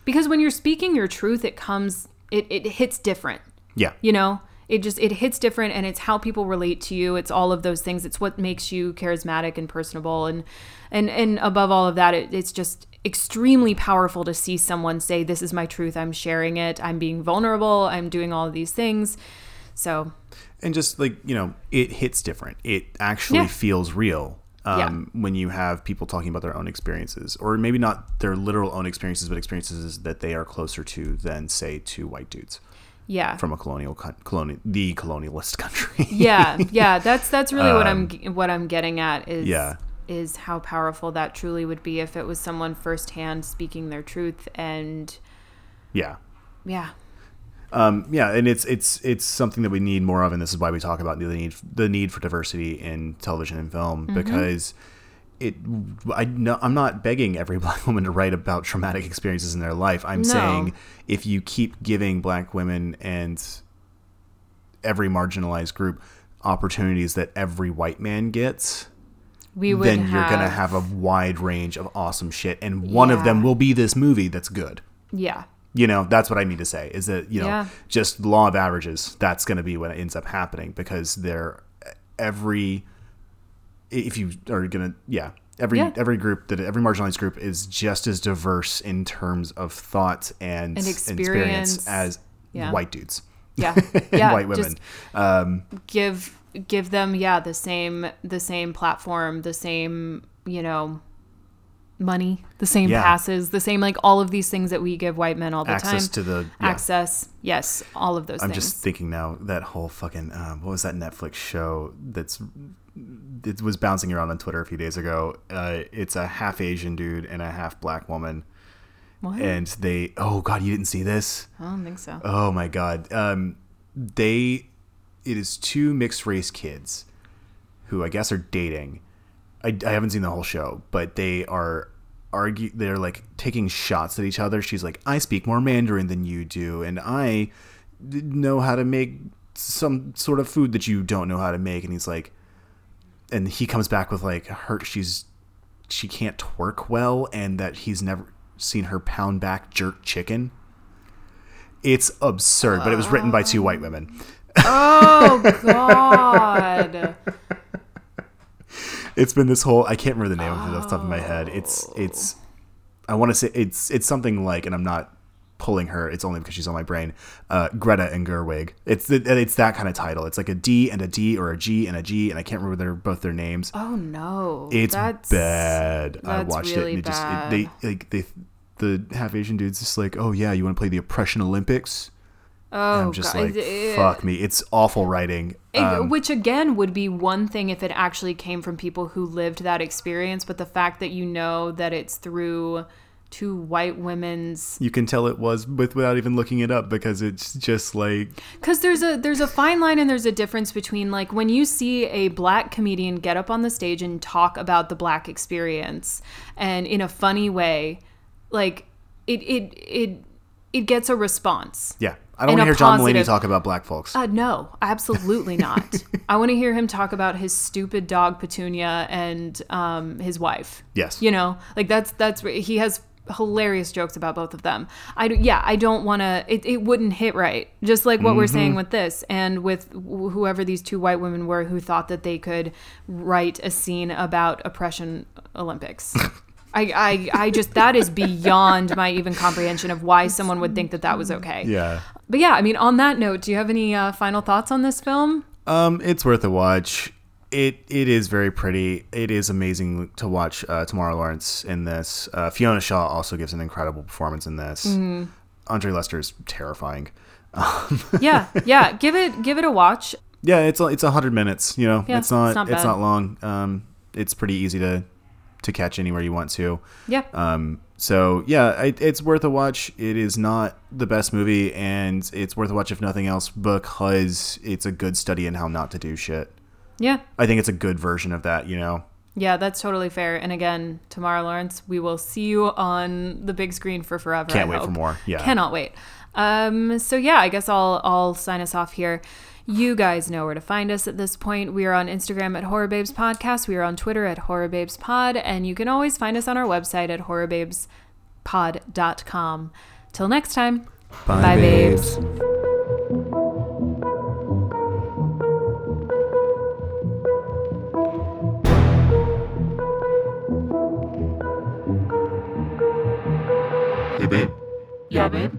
because when you're speaking your truth it comes it, it hits different yeah. you know it just it hits different and it's how people relate to you. It's all of those things. It's what makes you charismatic and personable. And and and above all of that it, it's just extremely powerful to see someone say this is my truth. I'm sharing it. I'm being vulnerable. I'm doing all of these things. So. And just like you know it hits different. It actually Yeah. feels real Yeah. um, when you have people talking about their own experiences or maybe not their literal own experiences but experiences that they are closer to than say to white dudes yeah from a colonial colonial the colonialist country yeah yeah that's that's really what i'm what i'm getting at is Um, Yeah. is how powerful that truly would be if it was someone firsthand speaking their truth and yeah yeah um, yeah and it's it's it's something that we need more of and this is why we talk about the need the need for diversity in television and film Mm-hmm. because it I no, I'm not begging every black woman to write about traumatic experiences in their life. I'm No. saying if you keep giving black women and every marginalized group opportunities that every white man gets, we would then you're going to have a wide range of awesome shit and one of them will be this movie that's good. yeah You know, that's what I mean to say is that, you know, Yeah. just law of averages, that's going to be what ends up happening because they're every if you are going to yeah, every Yeah. every group that every marginalized group is just as diverse in terms of thought and, And experience experience. as Yeah. white dudes. yeah yeah white women. Um, give give them yeah the same the same platform the same you know money the same Yeah. passes the same like all of these things that we give white men all the access time access to the yeah. access yes all of those I'm things just thinking now that whole fucking um, what was that Netflix show that's it was bouncing around on Twitter a few days ago. Uh, it's a half Asian dude and a half black woman, what? and they oh god, you didn't see this? i don't think so Oh my god, um, they it is two mixed race kids who I guess are dating. I, I haven't seen the whole show, but they are argue they're like taking shots at each other. She's like, I speak more Mandarin than you do, and I know how to make some sort of food that you don't know how to make. And he's like, and he comes back with like her she's she can't twerk well and that he's never seen her pound back jerk chicken. It's absurd, but it was written by two white women. Oh God. It's been this whole I can't remember the name of it off the top of my head. It's it's I want to say it's it's something like and I'm not pulling her. It's only because she's on my brain. Uh, Greta and Gerwig. It's the, it's that kind of title. It's like a D and a D or a G and a G and I can't remember their both their names. Oh no. It's That's bad. I watched really it and it just bad. it, they like they the half Asian dude's just like, oh yeah, you want to play the oppression Olympics? Oh, I'm just God. like, It- fuck me. It's awful writing. it- Um, which again would be one thing if it actually came from people who lived that experience, but the fact that you know that it's through two white women's you can tell it was with without even looking it up because it's just like because there's a there's a fine line and there's a difference between like when you see a black comedian get up on the stage and talk about the black experience and in a funny way like it it it it gets a response yeah. I don't want to hear John Mulaney talk about black folks. Uh, no, absolutely not. I want to hear him talk about his stupid dog Petunia and um, his wife. Yes. you know, like that's that's where he has hilarious jokes about both of them. I do, yeah, I don't want to. It, it wouldn't hit right, just like what we're Mm-hmm. saying with this and with wh- whoever these two white women were who thought that they could write a scene about oppression Olympics. I, I, I just that is beyond my even comprehension of why someone would think that that was okay. yeah. But yeah, I mean, on that note, do you have any uh, final thoughts on this film? Um, it's worth a watch. It it is very pretty. It is amazing to watch uh, Tamara Lawrence in this. Uh, Fiona Shaw also gives an incredible performance in this. Mm-hmm. Anton Lesser is terrifying. Yeah, yeah, give it give it a watch. Yeah, it's it's a hundred minutes. You know, Yeah, it's not it's not it's not long. Um, it's pretty easy to to catch anywhere you want to. Yeah, Um, so yeah, it, it's worth a watch. It is not the best movie, and it's worth a watch if nothing else because it's a good study in how not to do shit. Yeah, I think it's a good version of that. You know. yeah. That's totally fair. And again, Tamara Lawrence, we will see you on the big screen for forever. Can't I wait for more. Yeah. cannot wait. Um, so yeah, I guess I'll I'll sign us off here. You guys know where to find us at this point. We are on Instagram at Horror Babes Podcast. We are on Twitter at Horror Babes Pod, and you can always find us on our website at horrorbabespod.com. Till next time. Bye, babes. Hey, babe. Yeah, babe.